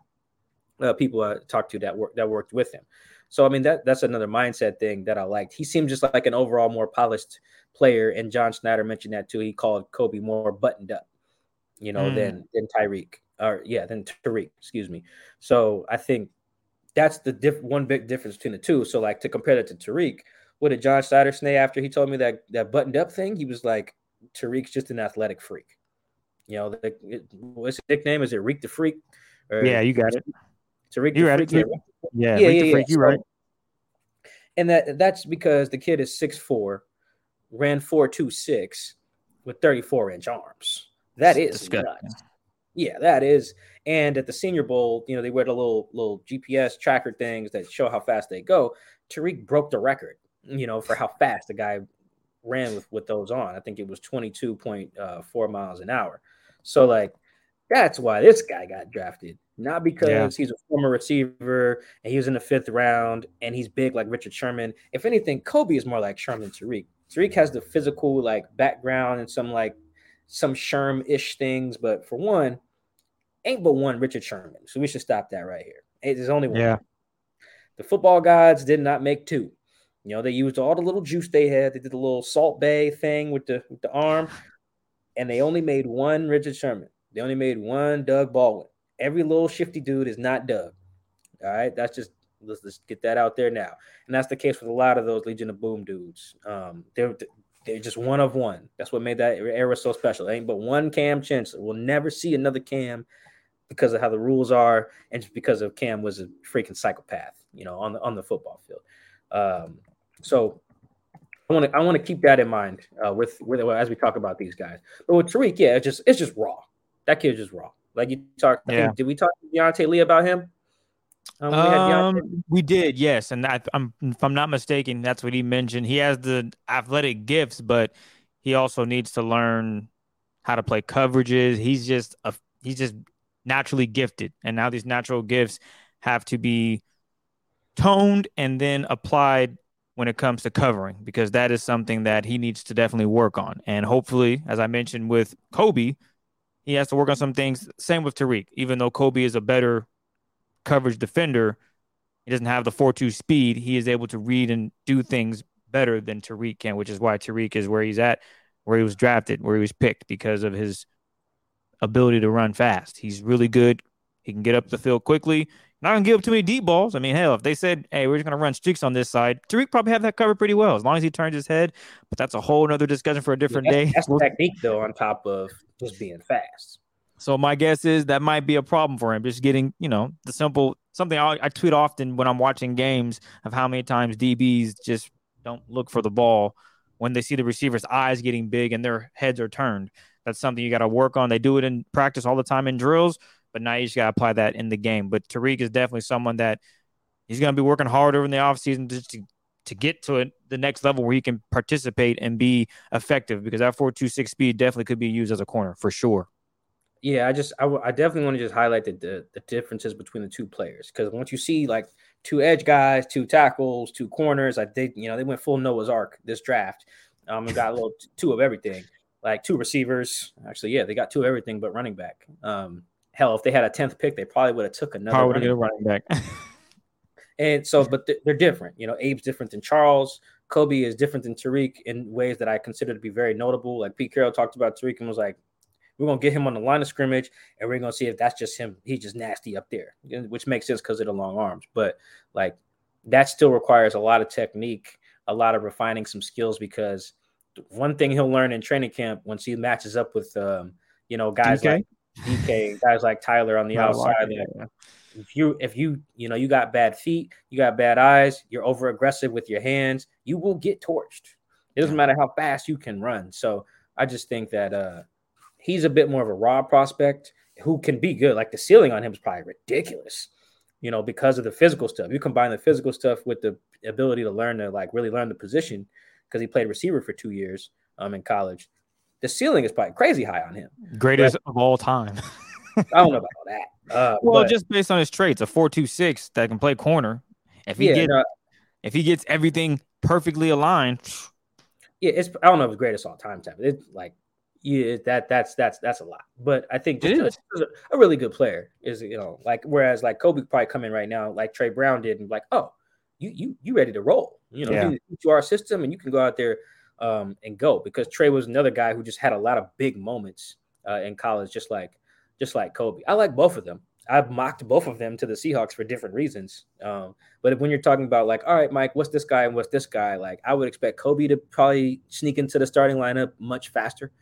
Speaker 1: uh, people I talked to that work that worked with him. So I mean that that's another mindset thing that I liked. He seemed just like an overall more polished player, and John Schneider mentioned that too. He called Coby more buttoned up, you know, mm. than than Tyreke or yeah, than Tariq, excuse me. So I think that's the diff- one big difference between the two. So like to compare that to Tariq, what did John Schneider say after he told me that that buttoned up thing? He was like, Tariq's just an athletic freak. You know, the, it, what's his nickname? Is it Reek the Freak?
Speaker 2: Or, yeah, you got it.
Speaker 1: Tariq
Speaker 2: you
Speaker 1: the
Speaker 2: Freak. It. Yeah, yeah, yeah, yeah. Freak, you right.
Speaker 1: And that that's because the kid is six four, ran four two six with 34 inch arms. That is nuts. Yeah, that is. And at the Senior Bowl, you know, they wear the little little GPS tracker things that show how fast they go. Tariq broke the record, you know, for how fast the guy ran with with those on. I think it was 22.4 uh, miles an hour. So like that's why this guy got drafted. Not because yeah. he's a former receiver and he was in the fifth round and he's big like Richard Sherman. If anything, Coby is more like Sherman Tariq. Tariq has the physical like background and some like some Sherm-ish things, but for one, ain't but one Richard Sherman. So we should stop that right here. There's only one.
Speaker 2: Yeah.
Speaker 1: The football gods did not make two. You know, they used all the little juice they had. They did the little Salt Bae thing with the with the arm, and they only made one Richard Sherman. They only made one Doug Baldwin. Every little shifty dude is not Doug. All right, that's just let's, let's get that out there now. And that's the case with a lot of those Legion of Boom dudes. Um, they're they're just one of one. That's what made that era so special. ain't but one Kam Chancellor. We'll never see another Kam because of how the rules are, and just because of Kam was a freaking psychopath, you know, on the on the football field. Um, so I want to I want to keep that in mind uh, with, with as we talk about these guys. But with Tariq, yeah, it's just it's just raw. That kid's just raw. Like you talked, yeah. did we talk to Deontay Lee about him?
Speaker 2: Um, we, um, we, did, yes, and I, I'm, if I'm not mistaken, that's what he mentioned. He has the athletic gifts, but he also needs to learn how to play coverages. He's just a he's just naturally gifted. And now these natural gifts have to be toned and then applied when it comes to covering, because that is something that he needs to definitely work on. And hopefully, as I mentioned with Coby, he has to work on some things. Same with Tariq, even though Coby is a better coverage defender. He doesn't have the 4 2 speed. He is able to read and do things better than Tariq can, which is why Tariq is where he's at, where he was drafted, where he was picked because of his ability to run fast. He's really good. He can get up the field quickly. Not gonna give up too many deep balls. I mean, hell, if they said, "Hey, we're just gonna run streaks on this side," Tariq probably have that covered pretty well as long as he turns his head. But that's a whole other discussion for a different
Speaker 1: yeah,
Speaker 2: day.
Speaker 1: That's technique, though, on top of just being fast.
Speaker 2: So my guess is that might be a problem for him. Just getting, you know, the simple something I, I tweet often when I'm watching games of how many times DBs just don't look for the ball when they see the receiver's eyes getting big and their heads are turned. That's something you got to work on. They do it in practice all the time in drills, but now you just got to apply that in the game. But Tariq is definitely someone that he's going to be working hard over in the offseason just to, to get to it, the next level where he can participate and be effective because that 4.26 speed definitely could be used as a corner for sure.
Speaker 1: Yeah, I just I, I definitely want to just highlight the, the, the differences between the two players because once you see like two edge guys, two tackles, two corners, I think you know they went full Noah's Ark this draft. Um, and got a little two of everything, like two receivers. Actually, yeah, they got two of everything but running back. Um, hell, if they had a tenth pick, they probably would have took another
Speaker 2: running, running back.
Speaker 1: and so, but they're, different. You know, Abe's different than Charles. Coby is different than Tariq in ways that I consider to be very notable. Like Pete Carroll talked about Tariq and was like, we're gonna get him on the line of scrimmage, and we're gonna see if that's just him. He's just nasty up there, which makes sense because of the long arms. But like that still requires a lot of technique, a lot of refining some skills because one thing he'll learn in training camp once he matches up with um, you know guys DK? like DK, guys like Tyler on the outside. Like, if you if you you know you got bad feet, you got bad eyes, you're over aggressive with your hands, you will get torched. It doesn't matter how fast you can run. So I just think that uh he's a bit more of a raw prospect who can be good. Like the ceiling on him is probably ridiculous, you know, because of the physical stuff. You combine the physical stuff with the ability to learn to like really learn the position because he played receiver for two years um in college. The ceiling is probably crazy high on him.
Speaker 2: Greatest but, of all time.
Speaker 1: I don't know about that. Uh,
Speaker 2: well, but, just based on his traits, a four-two-six that can play corner. If he yeah, gets, no, if he gets everything perfectly aligned,
Speaker 1: yeah, it's I don't know if it's greatest all time. Time it's like yeah, that that's that's that's a lot. But I think just, a, a, really good player is you know like whereas like Coby probably come in right now like Tre Brown did and like oh you you you ready to roll you know yeah. to our system and you can go out there um, and go because Tre was another guy who just had a lot of big moments uh, in college just like just like Coby. I like both of them. I've mocked both of them to the Seahawks for different reasons. Um, but when you're talking about like, all right, Mike, what's this guy and what's this guy? Like, I would expect Coby to probably sneak into the starting lineup much faster.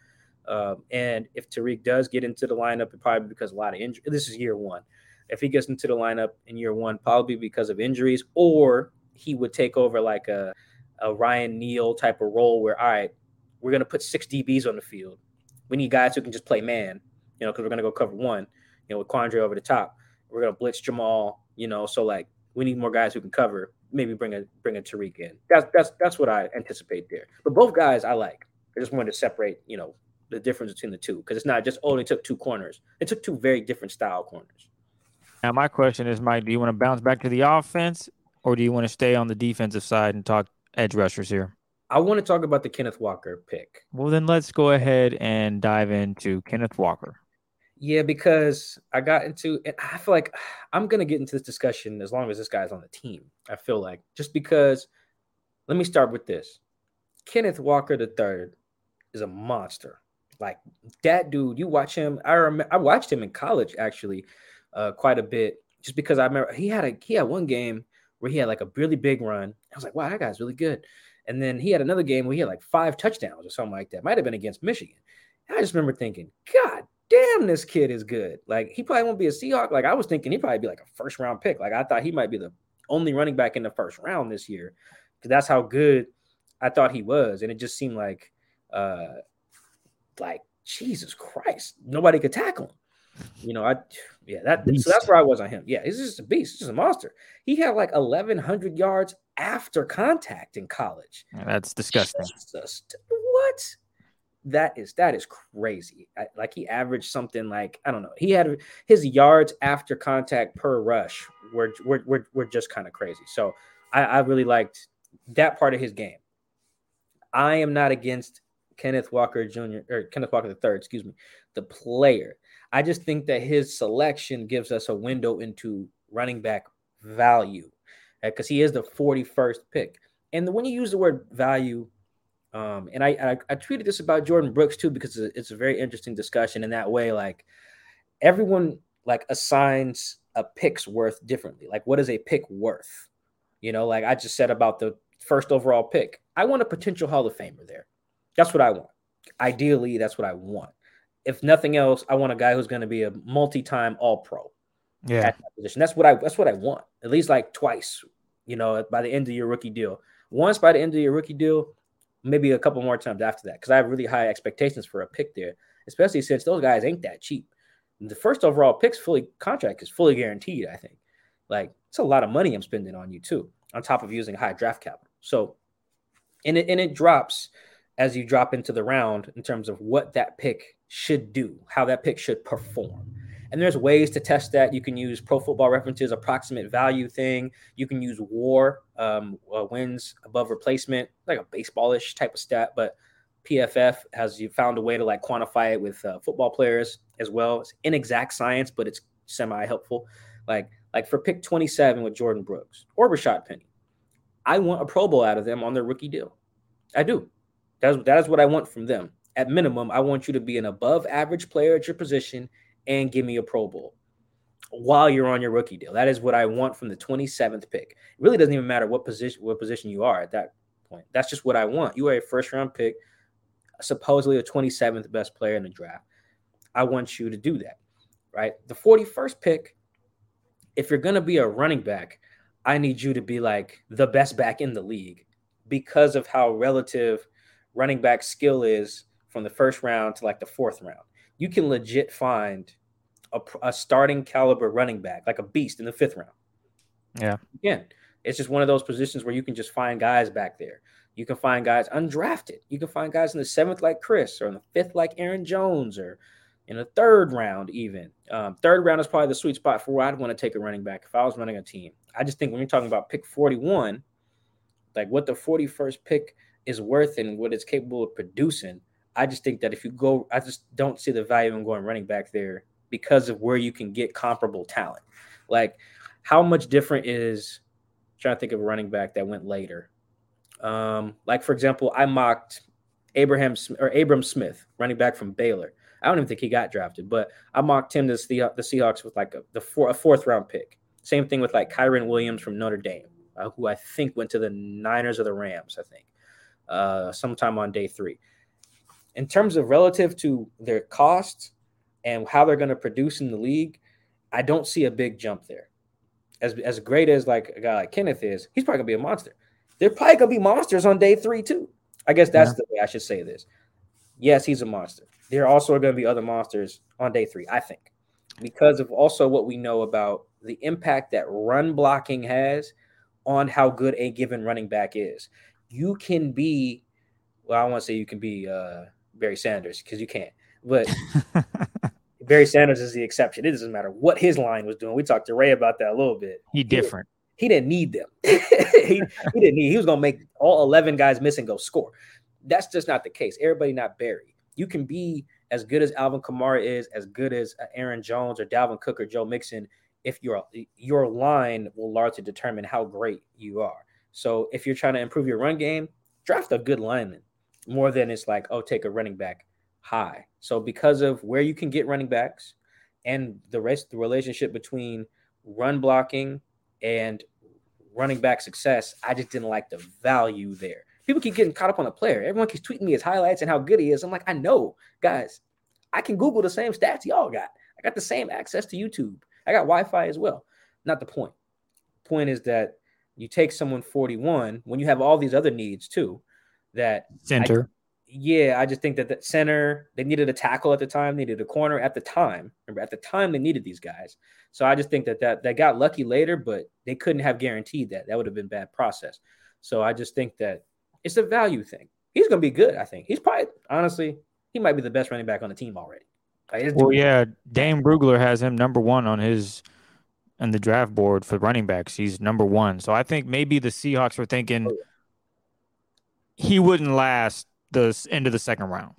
Speaker 1: Um, and if Tariq does get into the lineup, it probably because a lot of injury. This is year one. If he gets into the lineup in year one, probably because of injuries, or he would take over like a, a Ryan Neal type of role where, all right, we're going to put six DBs on the field. We need guys who can just play man, you know, because we're going to go cover one, you know, with Quandre over the top. We're going to blitz Jamal, you know, so like we need more guys who can cover. Maybe bring a bring a Tariq in. That's that's that's what I anticipate there. But both guys I like. I just wanted to separate, you know, the difference between the two because it's not just oh took two corners. It took two very different style corners.
Speaker 2: Now my question is, Mike, do you want to bounce back to the offense or do you want to stay on the defensive side and talk edge rushers here?
Speaker 1: I want to talk about the Kenneth Walker pick.
Speaker 2: Well, then let's go ahead and dive into Kenneth Walker.
Speaker 1: Yeah, because I got into it. I feel like I'm gonna get into this discussion as long as this guy's on the team. I feel like just because. Let me start with this. Kenneth Walker the third is a monster. Like that dude, you watch him. I remember I watched him in college actually, uh, quite a bit, just because I remember he had a he had one game where he had like a really big run. I was like, wow, that guy's really good. And then he had another game where he had like five touchdowns or something like that. Might have been against Michigan. And I just remember thinking, God damn, this kid is good. Like he probably won't be a Seahawk. Like I was thinking he'd probably be like a first round pick. Like I thought he might be the only running back in the first round this year because that's how good I thought he was. And it just seemed like uh like Jesus Christ, nobody could tackle him. You know, I yeah, that so that's where I was on him. Yeah, he's just a beast, he's just a monster. He had like eleven hundred yards after contact in college.
Speaker 2: Yeah, that's disgusting.
Speaker 1: Jesus, what? That is that is crazy. I, like he averaged something like I don't know. He had his yards after contact per rush were were were, were just kind of crazy. So I, I really liked that part of his game. I am not against Kenneth Walker Jr. or Kenneth Walker III, excuse me, the player. I just think that his selection gives us a window into running back value because he is the 41st pick. And when you use the word value, um, and I, I, I tweeted this about Jordyn Brooks too because it's a very interesting discussion in that way. Like everyone like assigns a pick's worth differently. Like what is a pick worth? You know, like I just said about the first overall pick. I want a potential Hall of Famer there. That's what I want. Ideally, that's what I want. If nothing else, I want a guy who's going to be a multi-time All Pro.
Speaker 2: Yeah,
Speaker 1: that position. That's what I. That's what I want. At least like twice. You know, by the end of your rookie deal. Once by the end of your rookie deal, maybe a couple more times after that, because I have really high expectations for a pick there, especially since those guys ain't that cheap. The first overall pick's fully contract is fully guaranteed. I think, like it's a lot of money I'm spending on you too, on top of using high draft capital. So, and it and it drops as you drop into the round in terms of what that pick should do, how that pick should perform. And there's ways to test that. You can use Pro Football References approximate value thing. You can use WAR um, uh, wins above replacement, like a baseballish type of stat. But PFF has you found a way to like quantify it with uh, football players as well. It's inexact science, but it's semi helpful. Like like for pick 27 with Jordyn Brooks or Rashaad Penny, I want a Pro Bowl out of them on their rookie deal. I do. That's that is what I want from them. At minimum, I want you to be an above average player at your position and give me a Pro Bowl while you're on your rookie deal. That is what I want from the 27th pick. It really doesn't even matter what position what position you are at that point. That's just what I want. You are a first round pick, supposedly a 27th best player in the draft. I want you to do that. Right? The 41st pick, if you're going to be a running back, I need you to be like the best back in the league because of how relative running back skill is from the first round to like the fourth round you can legit find a, a starting caliber running back, like a beast in the fifth round.
Speaker 2: Yeah.
Speaker 1: Again, it's just one of those positions where you can just find guys back there. You can find guys undrafted. You can find guys in the seventh like Chris, or in the fifth like Aaron Jones, or in the third round even. Um, third round is probably the sweet spot for where I'd want to take a running back if I was running a team. I just think when you're talking about pick 41, like what the 41st pick is worth and what it's capable of producing, I just think that if you go, I just don't see the value in going running back there because of where you can get comparable talent. Like, how much different is I'm trying to think of a running back that went later? Um, like for example, I mocked Abraham or Abram Smith, running back from Baylor. I don't even think he got drafted, but I mocked him to the, the Seahawks with like a, the four, a fourth round pick. Same thing with like Kyren Williams from Notre Dame, uh, who I think went to the Niners or the Rams. I think uh, sometime on day three in terms of relative to their costs and how they're going to produce in the league, I don't see a big jump there. As as great as like a guy like Kenneth is, he's probably gonna be a monster. They're probably gonna be monsters on day three too. I guess that's yeah. the way I should say this. Yes, he's a monster. There also are going to be other monsters on day three, I think, because of also what we know about the impact that run blocking has on how good a given running back is. You can be, well, I want to say you can be uh, Barry Sanders because you can't. But Barry Sanders is the exception. It doesn't matter what his line was doing. We talked to Ray about that a little bit.
Speaker 2: He different.
Speaker 1: He, he didn't need them. he, he didn't need. He was gonna make all eleven guys missing go score. That's just not the case. Everybody not Barry. You can be as good as Alvin Kamara is, as good as uh, Aaron Jones or Dalvin Cook or Joe Mixon. If your your line will largely determine how great you are. So if you're trying to improve your run game, draft a good lineman more than it's like, oh, take a running back high. So because of where you can get running backs and the rest, the relationship between run blocking and running back success, I just didn't like the value there. People keep getting caught up on the player. Everyone keeps tweeting me his highlights and how good he is. I'm like, I know, guys. I can Google the same stats y'all got. I got the same access to YouTube. I got Wi-Fi as well. Not the point. Point is that you take someone 41 when you have all these other needs too that
Speaker 2: center.
Speaker 1: I, yeah, I just think that the center they needed a tackle at the time, needed a corner at the time. Remember, at the time they needed these guys. So I just think that that they got lucky later, but they couldn't have guaranteed that. That would have been bad process. So I just think that it's a value thing. He's going to be good. I think he's probably honestly he might be the best running back on the team already.
Speaker 2: Like, well, yeah, Dane Brugler has him number one on his on the draft board for running backs. He's number one. So I think maybe the Seahawks were thinking. Oh, he wouldn't last the end of the second round.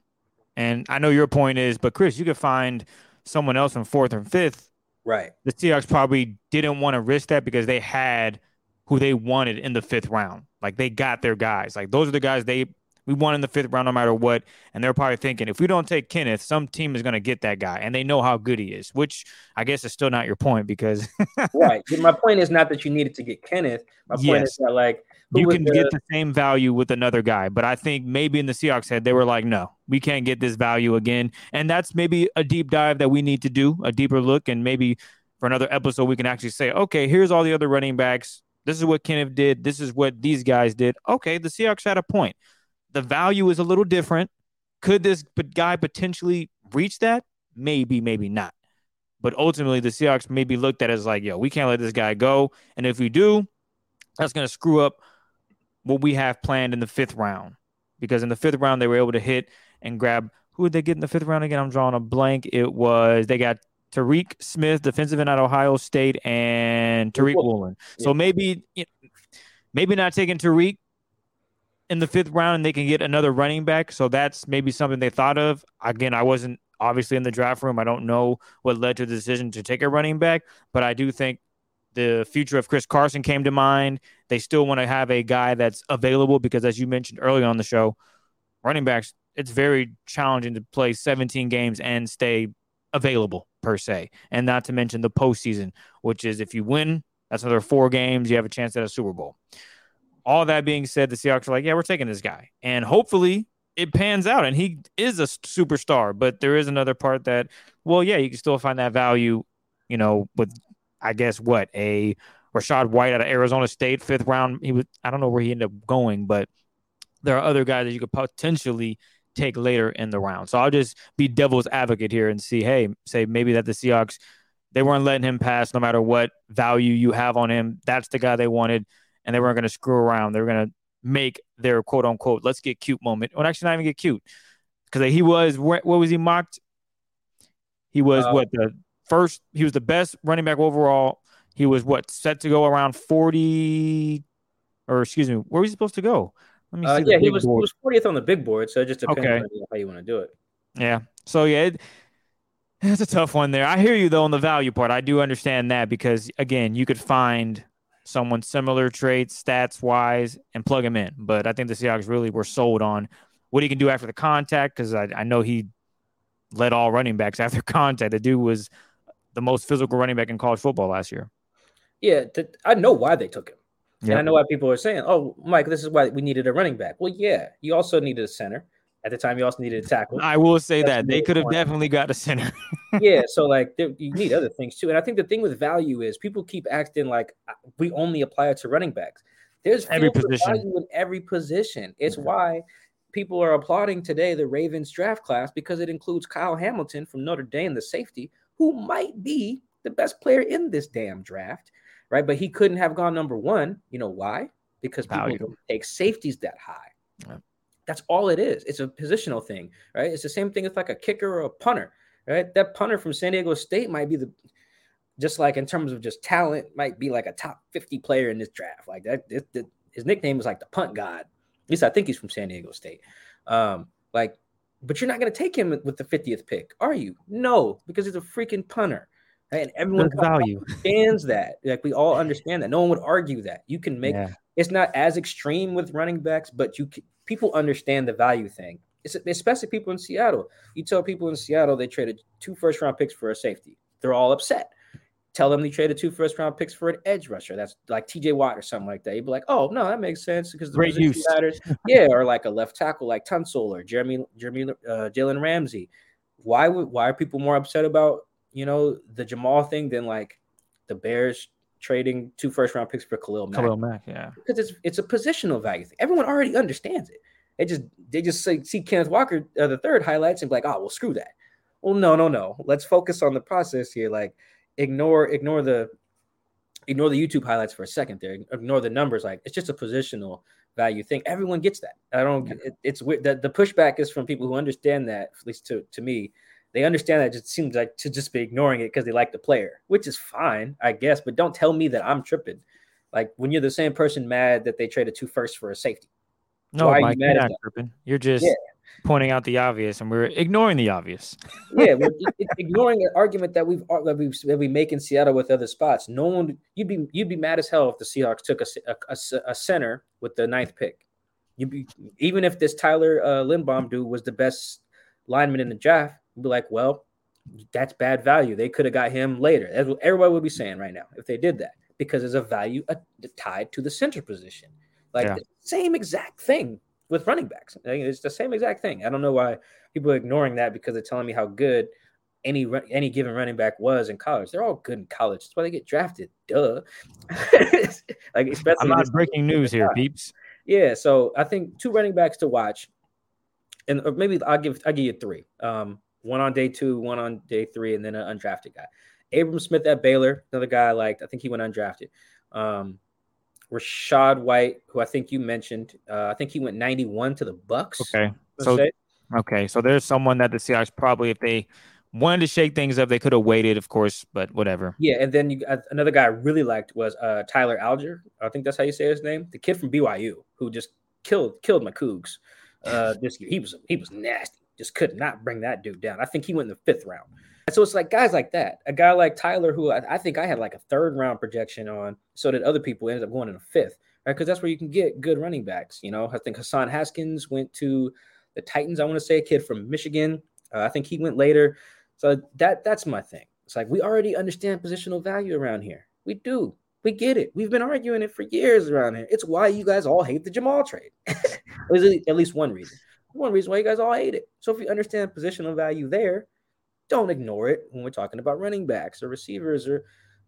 Speaker 2: And I know your point is, but Chris, you could find someone else in fourth and fifth
Speaker 1: Right.
Speaker 2: The Seahawks probably didn't want to risk that because they had who they wanted in the fifth round. Like they got their guys. Like those are the guys they we won in the fifth round no matter what. And they're probably thinking if we don't take Kenneth, some team is going to get that guy, and they know how good he is. Which I guess is still not your point because
Speaker 1: right. My point is not that you needed to get Kenneth. My point yes. is that like
Speaker 2: you can the... get the same value with another guy. But I think maybe in the Seahawks head, they were like, no, we can't get this value again. And that's maybe a deep dive that we need to do, a deeper look. And maybe for another episode, we can actually say, okay, here's all the other running backs. This is what Kenneth did. This is what these guys did. Okay, the Seahawks had a point. The value is a little different. Could this guy potentially reach that? Maybe, maybe not. But ultimately, the Seahawks may be looked at as like, yo, we can't let this guy go. And if we do, that's going to screw up what we have planned in the fifth round. Because in the fifth round, they were able to hit and grab who did they get in the fifth round again? I'm drawing a blank. It was they got Tariq Smith, defensive end at Ohio State, and Tariq Woolen. So maybe maybe not taking Tariq in the fifth round and they can get another running back. So that's maybe something they thought of. Again, I wasn't obviously in the draft room. I don't know what led to the decision to take a running back, but I do think the future of Chris Carson came to mind. They still want to have a guy that's available because, as you mentioned earlier on the show, running backs, it's very challenging to play 17 games and stay available per se. And not to mention the postseason, which is if you win, that's another four games, you have a chance at a Super Bowl. All that being said, the Seahawks are like, yeah, we're taking this guy. And hopefully it pans out and he is a superstar. But there is another part that, well, yeah, you can still find that value, you know, with, I guess, what, a Rachaad White out of Arizona State, fifth round. He was, I don't know where he ended up going, but there are other guys that you could potentially take later in the round. So I'll just be devil's advocate here and see, hey, say maybe that the Seahawks they weren't letting him pass no matter what value you have on him. That's the guy they wanted, and they weren't going to screw around. They were going to make their quote unquote let's get cute moment. Well, actually, not even get cute because he was what was he mocked? He was uh, what the first. He was the best running back overall. He was what set to go around forty, or excuse me, where was he supposed to go?
Speaker 1: Let me uh, see. Uh, yeah, he was he was 40th on the big board, so it just depends okay. on how you want to do it.
Speaker 2: Yeah. So yeah, it, it's a tough one there. I hear you though on the value part. I do understand that because again, you could find someone similar traits, stats wise, and plug him in. But I think the Seahawks really were sold on what he can do after the contact because I, I know he led all running backs after contact. The dude was the most physical running back in college football last year.
Speaker 1: Yeah, th- I know why they took him. Yep. And I know why people are saying, "Oh, Mike, this is why we needed a running back." Well, yeah, you also needed a center. At the time, you also needed a tackle.
Speaker 2: I will say That's that they could have definitely got a center.
Speaker 1: yeah, so like you need other things too. And I think the thing with value is people keep acting like uh, we only apply it to running backs. There's
Speaker 2: every position
Speaker 1: value in every position. It's why people are applauding today the Ravens draft class because it includes Kyle Hamilton from Notre Dame, the safety, who might be the best player in this damn draft right? But he couldn't have gone number one. You know why? Because people Value. don't take safeties that high. Yeah. That's all it is. It's a positional thing, right? It's the same thing as like a kicker or a punter, right? That punter from San Diego State might be the just like in terms of just talent, might be like a top 50 player in this draft. Like that, it, it, his nickname is like the punt god. At least I think he's from San Diego State. Um, like, but you're not going to take him with the 50th pick, are you? No, because he's a freaking punter. And everyone
Speaker 2: value
Speaker 1: understands that. Like we all understand that. No one would argue that. You can make yeah. it's not as extreme with running backs, but you can, people understand the value thing. It's especially people in Seattle. You tell people in Seattle they traded two first round picks for a safety. They're all upset. Tell them they traded two first round picks for an edge rusher. That's like TJ Watt or something like that. You'd be like, oh no, that makes sense because the
Speaker 2: Great use. matters.
Speaker 1: yeah, or like a left tackle like Tunsil or Jeremy Jeremy uh, Jalen Ramsey. Why would why are people more upset about you know, the Jamal thing than like the Bears trading two first round picks for Khalil Mack.
Speaker 2: Khalil Mack, yeah.
Speaker 1: Because it's it's a positional value thing. Everyone already understands it. They just they just say, see Kenneth Walker uh, the third highlights and be like, oh well, screw that. Well, no, no, no. Let's focus on the process here. Like ignore ignore the ignore the YouTube highlights for a second there. Ignore the numbers. Like it's just a positional value thing. Everyone gets that. I don't. It, it's weird. The, the pushback is from people who understand that. At least to to me, they understand that it just seems like to just be ignoring it because they like the player, which is fine, I guess. But don't tell me that I'm tripping. Like when you're the same person mad that they traded two firsts for a safety.
Speaker 2: No, Why Mike, you are not tripping. You're just
Speaker 1: yeah.
Speaker 2: pointing out the obvious and we're ignoring the obvious.
Speaker 1: yeah, we're ignoring an argument that we've that we that we make in Seattle with other spots. No one you'd be you'd be mad as hell if the Seahawks took a a, a center with the ninth pick. You'd be even if this Tyler uh, dude was the best lineman in the draft. You'd be like, well, that's bad value. They could have got him later. That's what everybody would be saying right now if they did that because there's a value tied to the center position. Like yeah. same exact thing with running backs. It's the same exact thing. I don't know why people are ignoring that because they're telling me how good any any given running back was in college. They're all good in college. That's why they get drafted. Duh.
Speaker 2: like especially I'm not breaking news here, peeps.
Speaker 1: Yeah, so I think two running backs to watch, and maybe I'll give I'll give you three. Um, one on day two, one on day three, and then an undrafted guy. Abram Smith at Baylor, another guy I liked. I think he went undrafted. Um, Rachaad White, who I think you mentioned, uh, I think he went 91 to the Bucks.
Speaker 2: Okay, so say. okay, so there's someone that the Seahawks probably, if they wanted to shake things up, they could have waited, of course, but whatever.
Speaker 1: Yeah, and then you, uh, another guy I really liked was uh, Tyler Allgeier. I think that's how you say his name. The kid from BYU who just killed killed my Cougs uh, this year. He was he was nasty. Just could not bring that dude down. I think he went in the fifth round. And so it's like guys like that. A guy like Tyler, who I, I, think I had like a third round projection on, so that other people ended up going in a fifth, right? Because that's where you can get good running backs. You know, I think Hassan Haskins went to the Titans. I want to say a kid from Michigan. Uh, I think he went later. So that that's my thing. It's like we already understand positional value around here. We do. We get it. We've been arguing it for years around here. It's why you guys all hate the Jamal trade. at least one reason. One reason why you guys all hate it. So if you understand positional value there, don't ignore it when we're talking about running backs or receivers or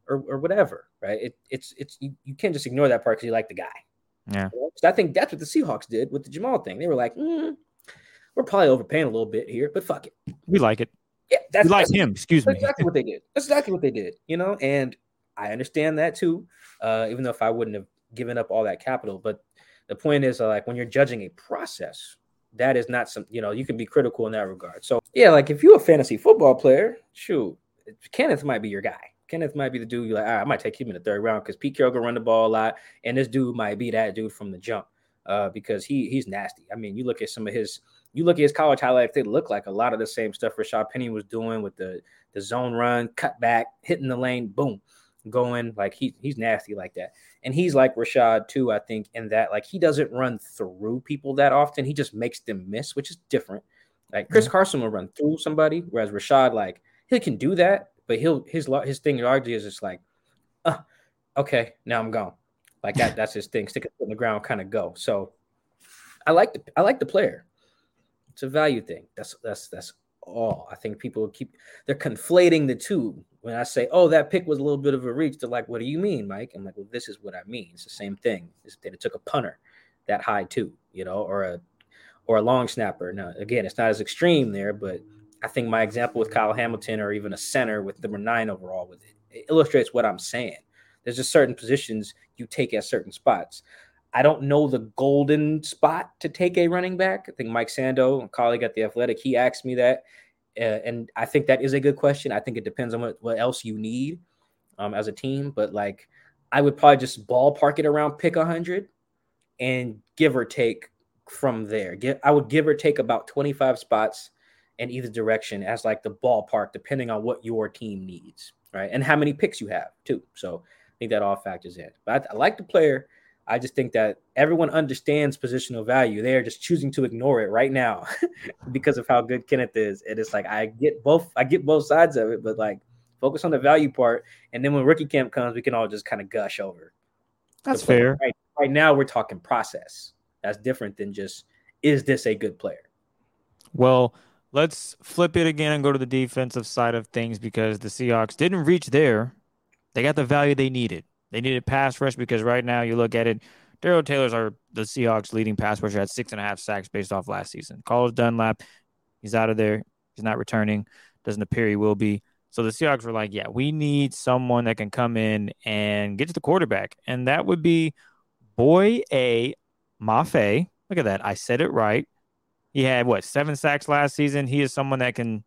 Speaker 1: or, or whatever, right? It, it's it's you, you can't just ignore that part because you like the guy.
Speaker 2: Yeah,
Speaker 1: I think that's what the Seahawks did with the Jamal thing. They were like, mm, we're probably overpaying a little bit here, but fuck it,
Speaker 2: we like it.
Speaker 1: Yeah,
Speaker 2: that's we like that's, him. Excuse me.
Speaker 1: that's
Speaker 2: me.
Speaker 1: Exactly what they did. That's exactly what they did. You know, and I understand that too. Uh, even though if I wouldn't have given up all that capital, but the point is, uh, like when you're judging a process, that is not some you know you can be critical in that regard. So yeah like if you're a fantasy football player shoot kenneth might be your guy. Kenneth might be the dude you're like right, i might take him in the third round because pete carroll can run the ball a lot and this dude might be that dude from the jump uh, because he he's nasty. I mean you look at some of his you look at his college highlights they look like a lot of the same stuff Rashaad Penny was doing with the the zone run cut back hitting the lane boom going like he, he's nasty like that and he's like Rashaad too, I think, in that like he doesn't run through people that often. He just makes them miss, which is different. Like Chris mm-hmm. Carson will run through somebody, whereas Rashaad like he can do that, but he'll his his thing largely is just like, uh, okay, now I'm gone. Like that, that's his thing. Stick it in the ground, kind of go. So I like the I like the player. It's a value thing. That's that's that's all. I think people keep they're conflating the two when I say, "Oh, that pick was a little bit of a reach," they're like, "What do you mean, Mike?" I'm like, "Well, this is what I mean. It's the same thing. It took a punter that high too, you know, or a or a long snapper. Now, again, it's not as extreme there, but I think my example with Kyle Hamilton or even a center with number nine overall with it, it illustrates what I'm saying. There's just certain positions you take at certain spots. I don't know the golden spot to take a running back. I think Mike Sando, a colleague at the Athletic, he asked me that uh, and I think that is a good question. I think it depends on what, what else you need um, as a team, but like I would probably just ballpark it around pick 100 and give or take from there. Get I would give or take about 25 spots in either direction as like the ballpark, depending on what your team needs, right? And how many picks you have too. So I think that all factors in. But I, I like the player. I just think that everyone understands positional value. They are just choosing to ignore it right now because of how good Kenneth is. And it's like I get both, I get both sides of it, but like focus on the value part. And then when rookie camp comes, we can all just kind of gush over.
Speaker 2: That's fair.
Speaker 1: Right, right now, we're talking process. That's different than just is this a good player?
Speaker 2: Well, let's flip it again and go to the defensive side of things because the Seahawks didn't reach there. They got the value they needed. They needed pass rush because right now you look at it, Darrell Taylor's are the Seahawks leading pass rusher at six and a half sacks based off last season. Carlos Dunlap, he's out of there. He's not returning. Doesn't appear he will be. So the Seahawks were like, yeah, we need someone that can come in and get to the quarterback. And that would be Boy A Mafe. Look at that. I said it right. He had what, seven sacks last season. He is someone that can,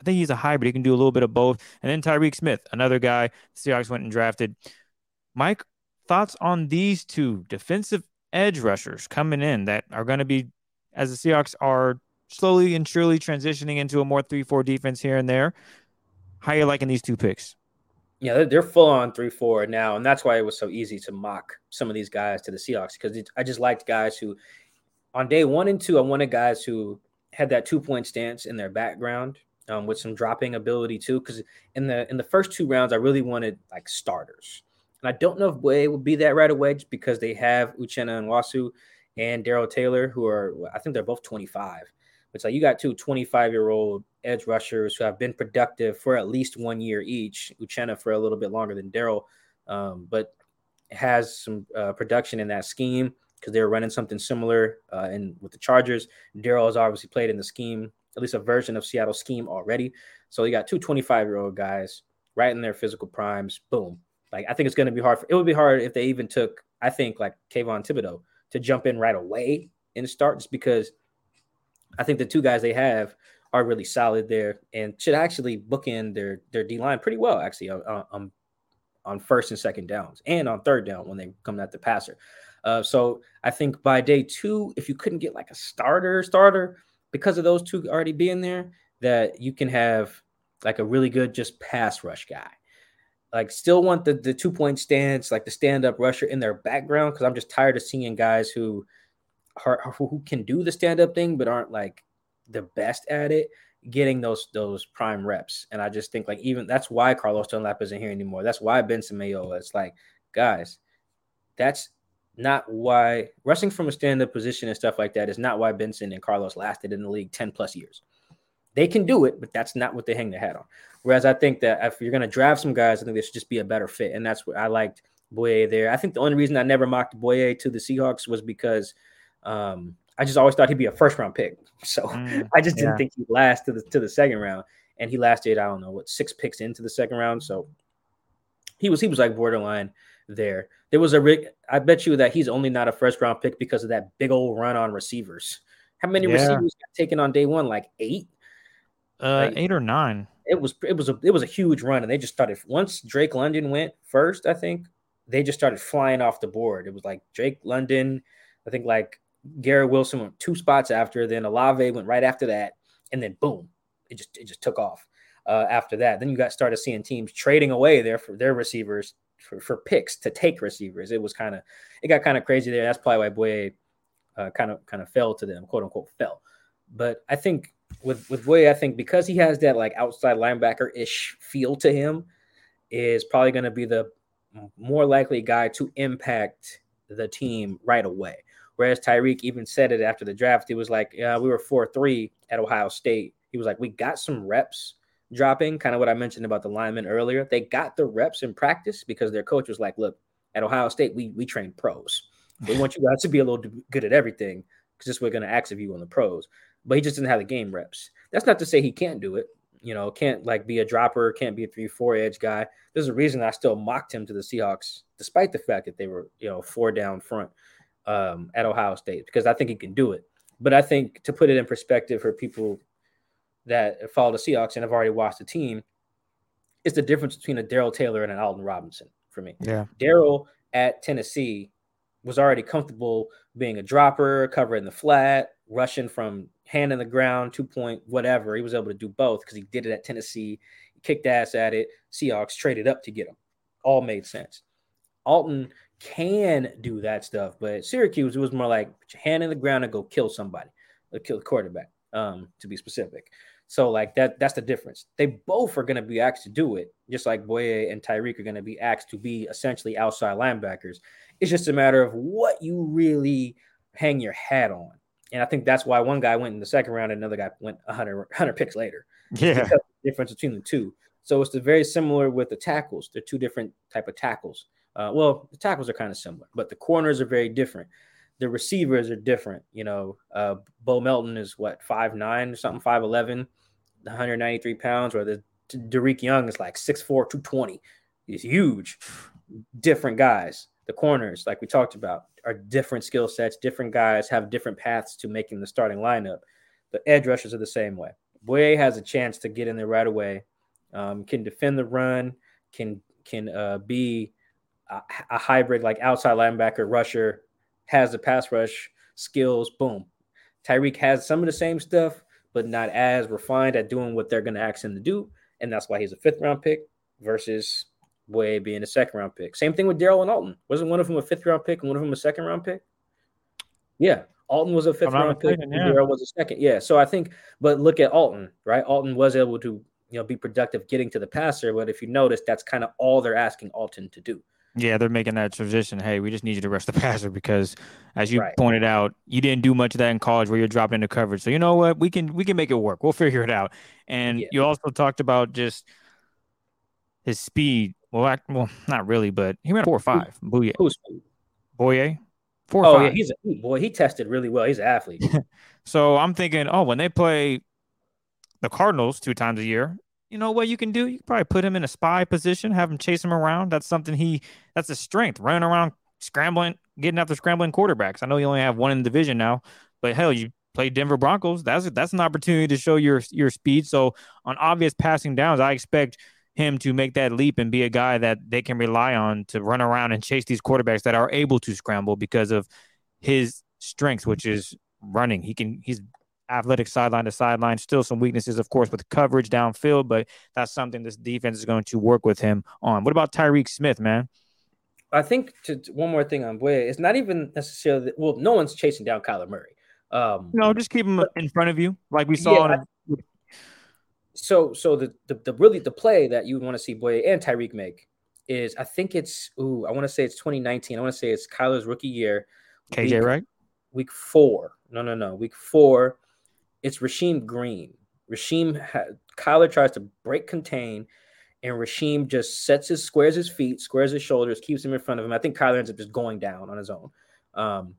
Speaker 2: I think he's a hybrid. He can do a little bit of both. And then Tyreke Smith, another guy the Seahawks went and drafted. Mike, thoughts on these two defensive edge rushers coming in that are going to be, as the Seahawks are slowly and surely transitioning into a more three-four defense here and there. How are you liking these two picks?
Speaker 1: Yeah, they're, full on three four now, and that's why it was so easy to mock some of these guys to the Seahawks because I just liked guys who, on day one and two, I wanted guys who had that two point stance in their background um, with some dropping ability too. Because in the in the first two rounds, I really wanted like starters, and I don't know if Way will be that right away just because they have Uchenna Nwosu and Darrell Taylor, who are I think they're both 25. It's like you got two 25 year old edge rushers who have been productive for at least one year each. Uchenna for a little bit longer than Darrell, um, but has some uh, production in that scheme because they're running something similar uh, in with the Chargers. Darrell has obviously played in the scheme, at least a version of Seattle scheme already. So you got two 25 year old guys right in their physical primes. Boom. Like I think it's going to be hard. For, it would be hard if they even took, I think, like Kayvon Thibodeaux to jump in right away and start, just because I think the two guys they have are really solid there and should actually book in their their D line pretty well actually on, on, on first and second downs and on third down when they come at the passer. Uh, so I think by day two, if you couldn't get like a starter starter because of those two already being there, that you can have like a really good just pass rush guy. Like still want the the two point stance, like the stand up rusher in their background because I'm just tired of seeing guys who are who can do the stand up thing but aren't like the best at it getting those those prime reps. And I just think like even that's why Carlos Dunlap isn't here anymore. That's why Benson Mayo. It's like, guys, that's not why rushing from a stand-up position and stuff like that is not why Benson and Carlos lasted in the league 10 plus years. They can do it, but that's not what they hang their hat on. Whereas I think that if you're going to draft some guys, I think they should just be a better fit. And that's what I liked Boye there. I think the only reason I never mocked Boye to the Seahawks was because um, I just always thought he'd be a first round pick. So mm, I just didn't yeah. think he'd last to the to the second round. And he lasted, I don't know, what six picks into the second round. So he was he was like borderline there. There was a rig. I bet you that he's only not a first round pick because of that big old run on receivers. How many yeah. receivers got taken on day one? Like eight,
Speaker 2: uh, eight or nine.
Speaker 1: It was it was a it was a huge run, and they just started once Drake London went first. I think they just started flying off the board. It was like Drake London. I think like Garrett Wilson went two spots after, then Olave went right after that, and then boom, it just it just took off uh, after that. Then you got started seeing teams trading away their for their receivers for, for picks to take receivers. It was kind of it got kind of crazy there. That's probably why Boye uh, kind of kind of fell to them, quote unquote fell. But I think with with Boye, I think because he has that like outside linebacker ish feel to him, is probably going to be the more likely guy to impact the team right away. Whereas Tyreke even said it after the draft. He was like, yeah, we were 4 3 at Ohio State. He was like, we got some reps dropping, kind of what I mentioned about the linemen earlier. They got the reps in practice because their coach was like, look, at Ohio State, we, we train pros. They want you guys to be a little good at everything because this we're going to ask of you on the pros. But he just didn't have the game reps. That's not to say he can't do it. You know, can't like be a dropper, can't be a three, four edge guy. There's a reason I still mocked him to the Seahawks, despite the fact that they were, you know, four down front um, at Ohio State because I think he can do it. But I think to put it in perspective for people that follow the Seahawks and have already watched the team, it's the difference between a Darrell Taylor and an Alton Robinson for me.
Speaker 2: Yeah.
Speaker 1: Darrell at Tennessee was already comfortable being a dropper, covering the flat, rushing from hand in the ground, two point, whatever. He was able to do both because he did it at Tennessee. Kicked ass at it. Seahawks traded up to get him. All made sense. Alton can do that stuff. But Syracuse, it was more like put your hand in the ground and go kill somebody, or kill the quarterback, um, to be specific. So like that, that's the difference. They both are going to be asked to do it, just like Boye and Tyreke are going to be asked to be essentially outside linebackers. It's just a matter of what you really hang your hat on. And I think that's why one guy went in the second round and another guy went 100, 100 picks later.
Speaker 2: Yeah.
Speaker 1: difference between the two. So it's the very similar with the tackles. They're two different type of tackles. Uh, well, the tackles are kind of similar, but the corners are very different. The receivers are different. You know, uh, Bo Melton is what five nine or something, five eleven, 193 pounds, or the Dareke Young is like 6'4", 220. He's huge. Different guys. The corners, like we talked about, are different skill sets. Different guys have different paths to making the starting lineup. The edge rushers are the same way. Boye has a chance to get in there right away. Um, can defend the run. Can can uh, be a, a hybrid like outside linebacker rusher has the pass rush skills. Boom, Tyreke has some of the same stuff, but not as refined at doing what they're going to ask him to do, and that's why he's a fifth round pick versus Boye being a second round pick. Same thing with Darrell and Alton. Wasn't one of them a fifth round pick and one of them a second round pick? Yeah, Alton was a 5th round pick, and yeah. Darrell was a second. Yeah, so I think, but look at Alton, right? Alton was able to you know be productive getting to the passer, but if you notice, that's kind of all they're asking Alton to do.
Speaker 2: Yeah, they're making that transition. Hey, we just need you to rush the passer because, as you right. pointed out, you didn't do much of that in college where you're dropping into coverage. So you know what? We can we can make it work. We'll figure it out. And yeah. you also talked about just his speed. Well, I, well, not really, but he ran four or five. Boye. Who's Boye?
Speaker 1: Four. Oh five. yeah, he's a boy. He tested really well. He's an athlete.
Speaker 2: so I'm thinking, oh, when they play the Cardinals two times a year, you know what you can do? You can probably put him in a spy position, have him chase him around. That's something he that's a strength, running around, scrambling, getting after scrambling quarterbacks. I know you only have one in the division now, but hell, you play Denver Broncos. That's that's an opportunity to show your your speed. So on obvious passing downs, I expect him to make that leap and be a guy that they can rely on to run around and chase these quarterbacks that are able to scramble because of his strengths, which is running. He can he's athletic sideline to sideline. Still some weaknesses, of course, with coverage downfield, but that's something this defense is going to work with him on. What about Tyreke Smith, man?
Speaker 1: I think to, one more thing on Boye, it's not even necessarily well, no one's chasing down Kyler Murray. Um,
Speaker 2: no, just keep him in front of you, like we saw. Yeah,
Speaker 1: a... so, so the, the, the really the play that you want to see Boye and Tyreke make is, I think it's ooh, I want to say it's 2019. I want to say it's Kyler's rookie year.
Speaker 2: KJ, week, right?
Speaker 1: Week four. No, no, no. Week four it's Rasheem Green. Rasheem ha- Kyler tries to break contain, and Rasheem just sets his squares his feet, squares his shoulders, keeps him in front of him. I think Kyler ends up just going down on his own. Um,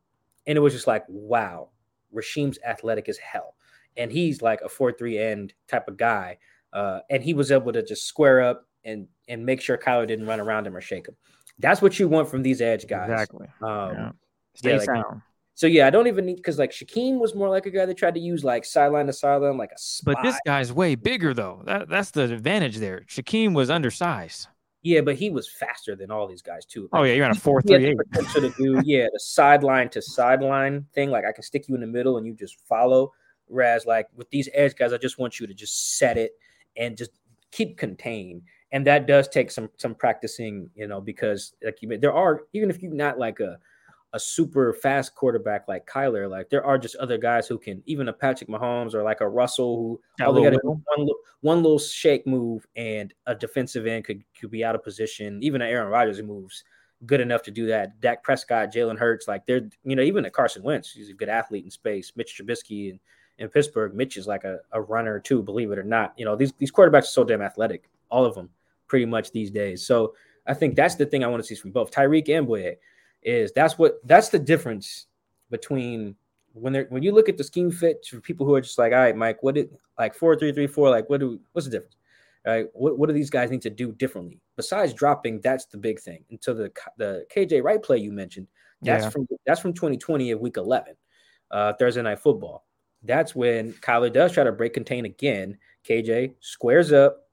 Speaker 1: and it was just like, wow, Rasheem's athletic as hell. And he's like a 4-3 end type of guy. Uh, and he was able to just square up and and make sure Kyler didn't run around him or shake him. That's what you want from these edge guys.
Speaker 2: Exactly.
Speaker 1: Um, yeah. Stay yeah, like, sound. So yeah, I don't even need because like Shaquem was more like a guy that tried to use like sideline to sideline, like a spy.
Speaker 2: But this guy's way bigger though. That that's the advantage there. Shaquem was undersized.
Speaker 1: Yeah, but he was faster than all these guys too.
Speaker 2: Like, oh yeah, you're on a four three eight.
Speaker 1: Potential to do yeah the sideline to sideline thing. Like I can stick you in the middle and you just follow. Whereas like with these edge guys, I just want you to just set it and just keep contained. And that does take some some practicing, you know, because like you mean there are even if you're not like a a super fast quarterback like Kyler. Like there are just other guys who can, even a Patrick Mahomes or like a Russell who all they got to do one, one little shake move and a defensive end could could be out of position. Even an Aaron Rodgers moves good enough to do that. Dak Prescott, Jalen Hurts, like they're you know even a Carson Wentz, he's a good athlete in space. Mitch Trubisky in, in Pittsburgh, Mitch is like a, a runner too, believe it or not. You know these these quarterbacks are so damn athletic, all of them, pretty much these days. So I think that's the thing I want to see from both Tyreke and Boye is that's what that's the difference between when they're when you look at the scheme fit for people who are just like, all right, Mike, what did like four three three four, like what do what's the difference? Right? What what do these guys need to do differently? Besides dropping, that's the big thing. Until the the KJ Wright play you mentioned, that's yeah. from that's from 2020 of week 11, uh, Thursday night football. That's when Kyler does try to break contain again. KJ squares up,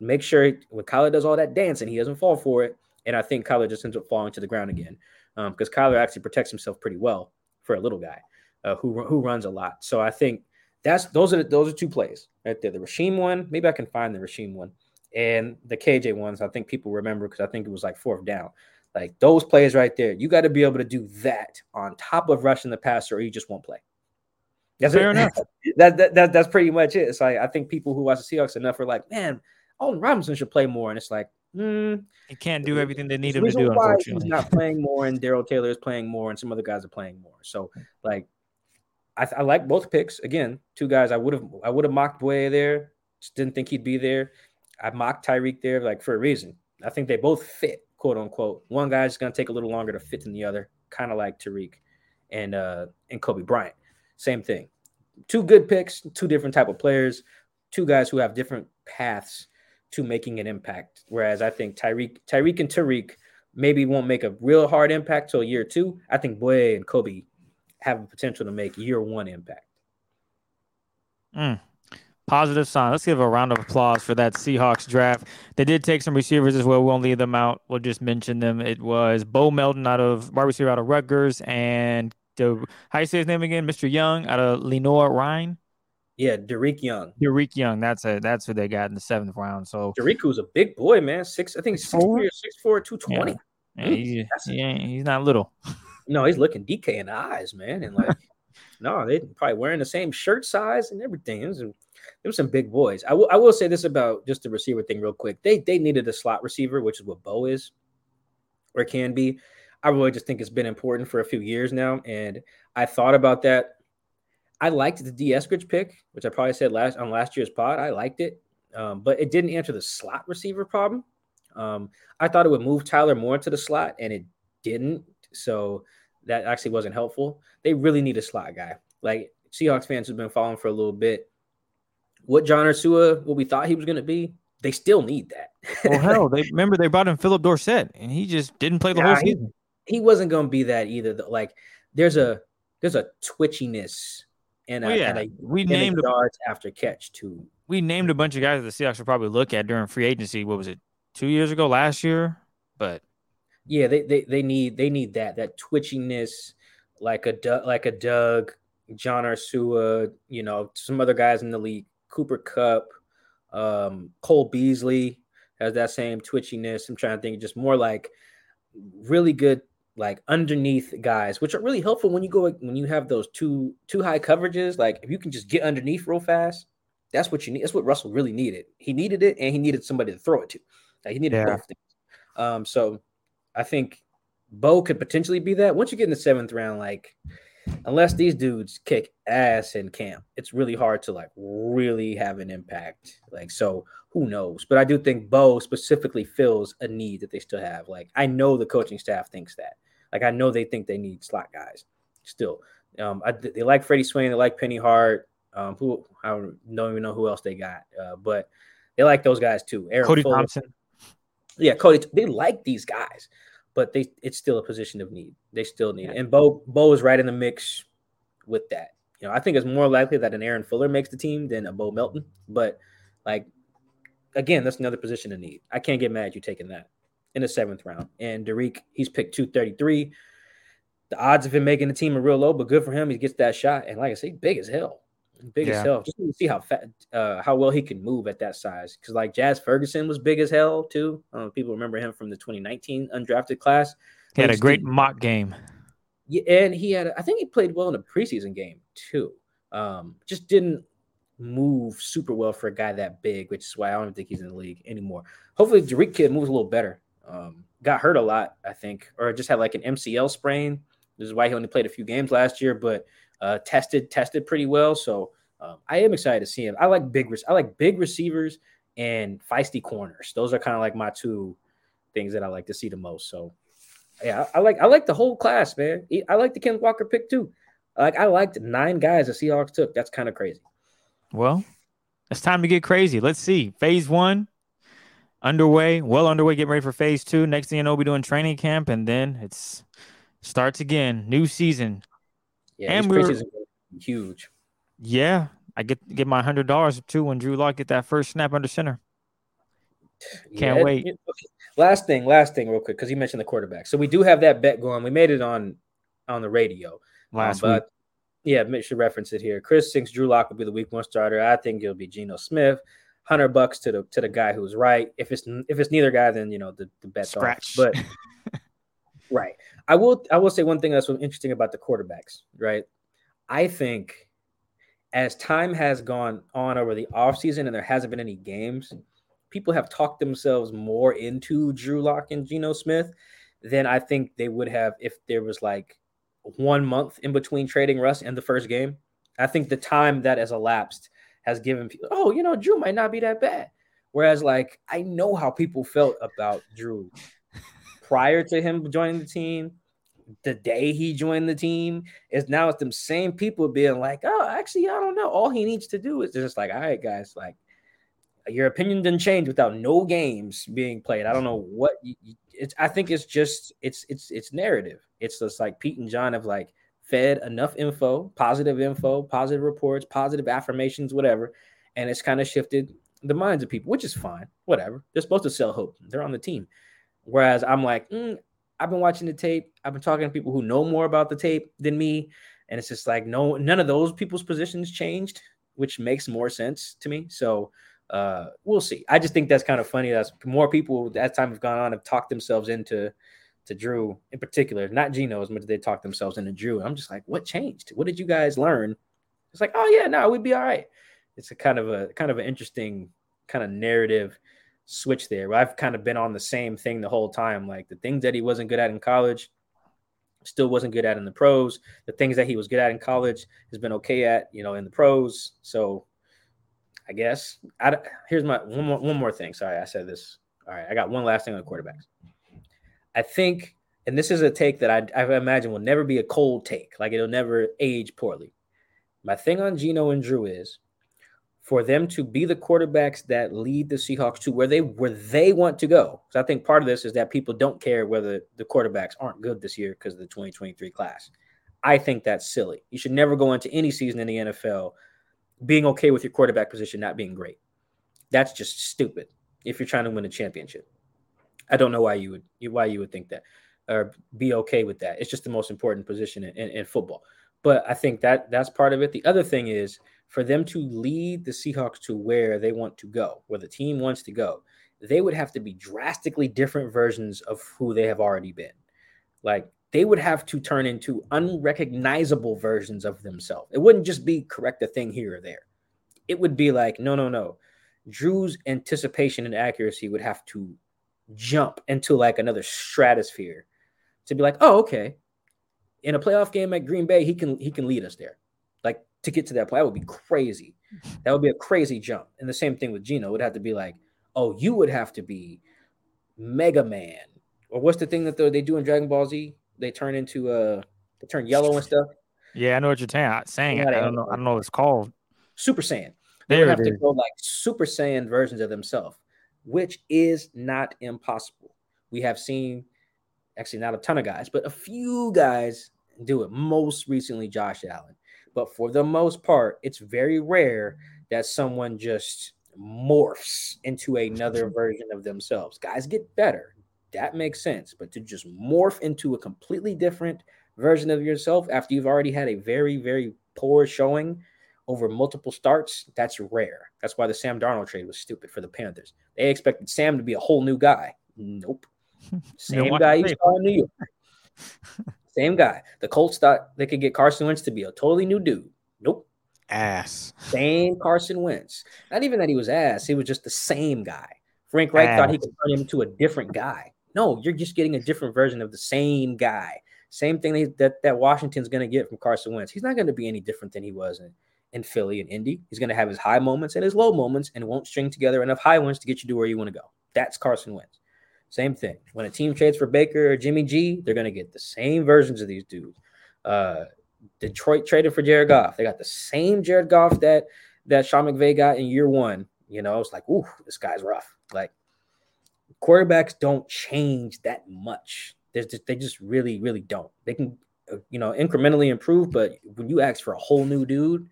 Speaker 1: make sure when Kyler does all that dancing, he doesn't fall for it. And I think Kyler just ends up falling to the ground again because um, Kyler actually protects himself pretty well for a little guy uh, who who runs a lot. So I think that's those are those are two plays right there. The Rasheem one, maybe I can find the Rasheem one, and the KJ ones. I think people remember because I think it was like fourth down. Like those plays right there, you got to be able to do that on top of rushing the passer, or you just won't play.
Speaker 2: That's fair it. enough.
Speaker 1: that, that, that that's pretty much it. It's like I think people who watch the Seahawks enough are like, man, Alton Robinson should play more, and it's like, Mm,
Speaker 2: he can't do everything they need him to do. Unfortunately,
Speaker 1: he's not playing more, and Darrell Taylor is playing more, and some other guys are playing more. So, like, I, I like both picks. Again, two guys I would have I would have mocked Boye there. Just didn't think he'd be there. I mocked Tyreke there, like for a reason. I think they both fit, quote unquote. One guy's gonna take a little longer to fit than the other, kind of like Tariq and uh and Coby Bryant. Same thing. Two good picks, two different type of players, two guys who have different paths to making an impact. Whereas I think Tyreke, Tyreke and Tariq maybe won't make a real hard impact till year two. I think Boye and Coby have a potential to make year one impact.
Speaker 2: Mm. Positive sign. Let's give a round of applause for that Seahawks draft. They did take some receivers as well. We won't leave them out. We'll just mention them. It was Bo Melton out of wide receiver out of Rutgers and the how you say his name again, Mr. Young out of Lenoir-Rhyne.
Speaker 1: Yeah, Dareke Young.
Speaker 2: Dareke Young. That's a that's who they got in the seventh round. So
Speaker 1: Dareke was a big boy, man. Six, I think six
Speaker 2: Four?
Speaker 1: six four, two twenty.
Speaker 2: yeah, he, he ain't, he's not little.
Speaker 1: No, he's looking DK in the eyes, man, and like, no, they probably wearing the same shirt size and everything. Was, was some big boys. I will, I will say this about just the receiver thing, real quick. They they needed a slot receiver, which is what Bo is, or can be. I really just think it's been important for a few years now, and I thought about that. I liked the Dee Eskridge pick, which I probably said last on last year's pod. I liked it, um, but it didn't answer the slot receiver problem. Um, I thought it would move Tyler more into the slot, and it didn't. So that actually wasn't helpful. They really need a slot guy. Like Seahawks fans who've been following for a little bit. What John Ursua, what we thought he was going to be, they still need that.
Speaker 2: Well, hell, they remember they brought in Phillip Dorsett, and he just didn't play the
Speaker 1: Nah,
Speaker 2: whole season.
Speaker 1: He wasn't going to be that either. though. Like there's a there's a twitchiness and a,
Speaker 2: yeah,
Speaker 1: and a,
Speaker 2: we
Speaker 1: and
Speaker 2: named
Speaker 1: yards after catch too.
Speaker 2: we named a bunch of guys that the Seahawks should probably look at during free agency. What was it, two years ago, last year? But
Speaker 1: Yeah, they they, they need they need that that twitchiness, like a like a Doug, John Ursua, you know, some other guys in the league, Cooper Kupp, um, Cole Beasley has that same twitchiness. I'm trying to think, just more like really good like underneath guys, which are really helpful when you go when you have those two two high coverages. Like if you can just get underneath real fast, that's what you need. That's what Russell really needed. He needed it, and he needed somebody to throw it to. Like, he needed
Speaker 2: Yeah.
Speaker 1: both things. Um, so I think Bo could potentially be that. Once you get in the seventh round, like unless these dudes kick ass in camp, it's really hard to like really have an impact. Like, so who knows? But I do think Bo specifically fills a need that they still have. Like, I know the coaching staff thinks that. Like, I know they think they need slot guys still. Um, I, they like Freddie Swain, they like Penny Hart. Um, who I don't even know who else they got, uh, but they like those guys too. Aaron
Speaker 2: Cody
Speaker 1: Fuller.
Speaker 2: Thompson,
Speaker 1: Yeah, Cody. They like these guys, but they it's still a position of need. They still need it. And Bo Bo is right in the mix with that. You know, I think it's more likely that an Aaron Fuller makes the team than a Bo Melton. But like again, that's another position of need. I can't get mad at you taking that in the seventh round. And Dareke, he's picked 233. The odds of him making the team are real low, but good for him. He gets that shot. And like I say, big as hell. Big
Speaker 2: Yeah.
Speaker 1: as hell. Just to see how fat, uh, how well he can move at that size. Because like Jazz Ferguson was big as hell too. I don't know if people remember him from the 2019 undrafted class.
Speaker 2: he had a great mock game.
Speaker 1: Yeah, and he had, I think he played well in a preseason game too. Um, just didn't move super well for a guy that big, which is why I don't think he's in the league anymore. Hopefully, Dareke Kid moves a little better. Um, got hurt a lot, I think, or just had like an MCL sprain. This is why he only played a few games last year, but uh, tested tested pretty well. So um, I am excited to see him. I like big, I like big receivers and feisty corners. Those are kind of like my two things that I like to see the most. So yeah, I, I like I like the whole class, man. I like the Ken Walker pick too. Like I liked nine guys the Seahawks took. That's kind of crazy.
Speaker 2: Well, it's time to get crazy. Let's see. Phase one underway, well underway, getting ready for phase two. Next thing you know, we'll be doing training camp, and then it's starts again. New season.
Speaker 1: Yeah,
Speaker 2: And we were-
Speaker 1: preseason games are huge.
Speaker 2: Yeah. I get get my hundred dollars too when Drew Lock get that first snap under center. Can't
Speaker 1: Yeah,
Speaker 2: wait.
Speaker 1: it-. Last thing, last thing, real quick, because you mentioned the quarterback. So we do have that bet going. We made it on on the radio
Speaker 2: Last
Speaker 1: Um,
Speaker 2: week.
Speaker 1: but yeah, Mitch should reference it here. Chris thinks Drew Lock will be the week one starter. I think it'll be Geno Smith. Hundred bucks to the to the guy who's right. If it's if it's neither guy, then you know the, the bet's off.
Speaker 2: Scratch.
Speaker 1: But right, I will I will say one thing that's interesting about the quarterbacks. Right, I think as time has gone on over the offseason and there hasn't been any games, people have talked themselves more into Drew Lock and Geno Smith than I think they would have if there was like one month in between trading Russ and the first game. I think the time that has elapsed has given people, oh, you know, Drew might not be that bad. Whereas, like, I know how people felt about Drew prior to him joining the team. The day he joined the team is now it's them same people being like, oh, actually, I don't know. All he needs to do is just like, all right, guys, like, your opinion didn't change without no games being played. I don't know what you, it's. I think it's just it's it's it's narrative. It's just like Pete and John have like fed enough info, positive info, positive reports, positive affirmations, whatever, and it's kind of shifted the minds of people, which is fine. Whatever. They're supposed to sell hope. They're on the team. Whereas I'm like, mm, I've been watching the tape. I've been talking to people who know more about the tape than me, and it's just like no, none of those people's positions changed, which makes more sense to me. So uh, we'll see. I just think that's kind of funny. That's more people as time have gone on have talked themselves into to Drew in particular, not Geno as much as they talked themselves into Drew. I'm just like, what changed? What did you guys learn? It's like, oh yeah, no, we'd be all right. It's a kind of a kind of an interesting kind of narrative switch there. I've kind of been on the same thing the whole time. Like the things that he wasn't good at in college, still wasn't good at in the pros. The things that he was good at in college has been okay at, you know, in the pros. So I guess I, here's my one more one more thing. Sorry, I said this. All right, I got one last thing on the quarterbacks. I think, and this is a take that I, I imagine will never be a cold take. Like it'll never age poorly. My thing on Geno and Drew is for them to be the quarterbacks that lead the Seahawks to where they where they want to go. So I think part of this is that people don't care whether the quarterbacks aren't good this year because of the 2023 class. I think that's silly. You should never go into any season in the NFL being okay with your quarterback position not being great. That's just stupid if you're trying to win a championship. I don't know why you would why you would think that or be okay with that. It's just the most important position in, in, in football. But I think that that's part of it. The other thing is for them to lead the Seahawks to where they want to go, where the team wants to go, they would have to be drastically different versions of who they have already been. Like they would have to turn into unrecognizable versions of themselves. It wouldn't just be correct a thing here or there. It would be like, no, no, no. Drew's anticipation and accuracy would have to jump into like another stratosphere to be like, oh, okay. In a playoff game at Green Bay, he can he can lead us there. Like to get to that point, that would be crazy. That would be a crazy jump. And the same thing with Geno. It would have to be like, oh, you would have to be Mega Man. Or what's the thing that they do in Dragon Ball Z? they turn into uh they turn yellow and stuff.
Speaker 2: Yeah, I know what you're saying. saying I don't know. I don't know what it's called.
Speaker 1: Super Saiyan. They there have to go like Super Saiyan versions of themselves, which is not impossible. We have seen actually not a ton of guys, but a few guys do it. Most recently, Josh Allen. But for the most part, it's very rare that someone just morphs into another version of themselves. Guys get better that makes sense. But to just morph into a completely different version of yourself after you've already had a very, very poor showing over multiple starts, that's rare. That's why the Sam Darnold trade was stupid for the Panthers. They expected Sam to be a whole new guy. Nope. Same guy you saw in New York. Same guy. The Colts thought they could get Carson Wentz to be a totally new dude. Nope.
Speaker 2: Ass.
Speaker 1: Same Carson Wentz. Not even that he was ass. He was just the same guy. Frank Reich ass. thought he could turn him into a different guy. No, you're just getting a different version of the same guy. Same thing that, that Washington's going to get from Carson Wentz. He's not going to be any different than he was in, in Philly and Indy. He's going to have his high moments and his low moments and won't string together enough high ones to get you to where you want to go. That's Carson Wentz. Same thing. When a team trades for Baker or Jimmy G, they're going to get the same versions of these dudes. Uh, Detroit traded for Jared Goff. They got the same Jared Goff that that Sean McVay got in year one. You know, it's like, ooh, this guy's rough. Like quarterbacks don't change that much. Just, they just really, really don't. They can, uh, you know, incrementally improve, but when you ask for a whole new dude,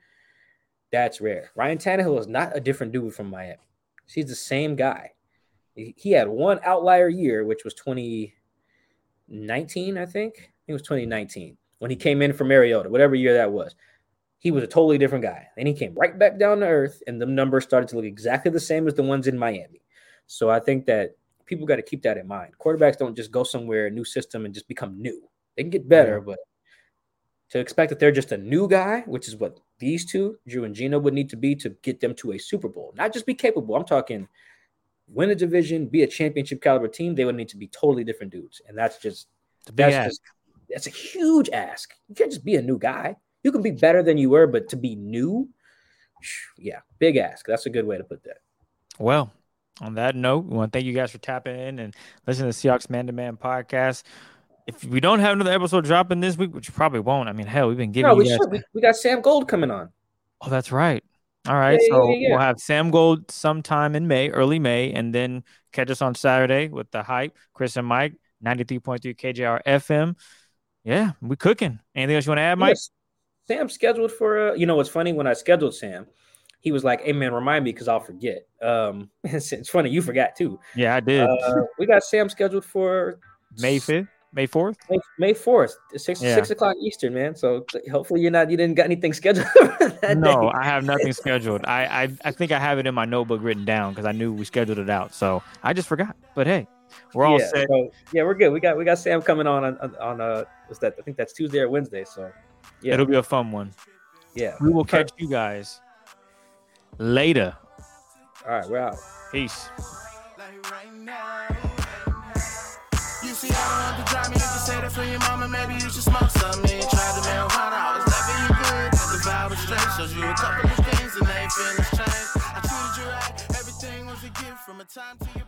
Speaker 1: that's rare. Ryan Tannehill is not a different dude from Miami. He's the same guy. He had one outlier year, which was 2019, I think. I think it was 2019 when he came in from Mariota, whatever year that was. He was a totally different guy. and he came right back down to earth, and the numbers started to look exactly the same as the ones in Miami. So I think that people got to keep that in mind. Quarterbacks don't just go somewhere, a new system, and just become new. They can get better, yeah. but to expect that they're just a new guy, which is what these two, Drew and Geno, would need to be to get them to a Super Bowl, not just be capable. I'm talking win a division, be a championship caliber team. They would need to be totally different dudes, and that's just that's ask. just that's a huge ask. You can't just be a new guy. You can be better than you were, but to be new, yeah, big ask. That's a good way to put that.
Speaker 2: Well, on that note, we want to thank you guys for tapping in and listening to the Seahawks Man to Man podcast. If we don't have another episode dropping this week, which probably won't, I mean, hell, we've been giving. No,
Speaker 1: we
Speaker 2: guys...
Speaker 1: should. We, we, got Sam Gold coming on.
Speaker 2: Oh, that's right. All right, yeah, so yeah, yeah, we'll have Sam Gold sometime in May, early May, and then catch us on Saturday with the hype. Chris and Mike, ninety three point three KJR FM. Yeah, we cooking. Anything else you want to add, Mike? Yes.
Speaker 1: Sam scheduled for. Uh, you know what's funny when I scheduled Sam he was like, "Hey man, remind me because I'll forget." Um, it's, it's, funny you forgot too.
Speaker 2: Yeah, I did.
Speaker 1: Uh, we got Sam scheduled for
Speaker 2: May fifth. May fourth.
Speaker 1: May, May fourth, six
Speaker 2: Yeah.
Speaker 1: six o'clock Eastern, man. So hopefully you're not you didn't got anything scheduled. that
Speaker 2: No,
Speaker 1: day.
Speaker 2: I have nothing scheduled. I, I I think I have it in my notebook written down because I knew we scheduled it out. So I just forgot. But hey, we're all
Speaker 1: yeah,
Speaker 2: set.
Speaker 1: so, yeah, we're good. We got we got Sam coming on on, on, on uh what's that? I think that's Tuesday or Wednesday. So yeah,
Speaker 2: It'll be a fun one.
Speaker 1: yeah.
Speaker 2: We will catch you guys later.
Speaker 1: All right, we're out.
Speaker 2: Peace.
Speaker 4: Like right now. You see, I don't have to drive me. You can say that for your mama. Maybe you should smoke some. Me and try the marijuana. I was loving you good. The vibe was straight. Showed you a couple of things and they feelings changed. I treated you right. Everything was a gift from a time to your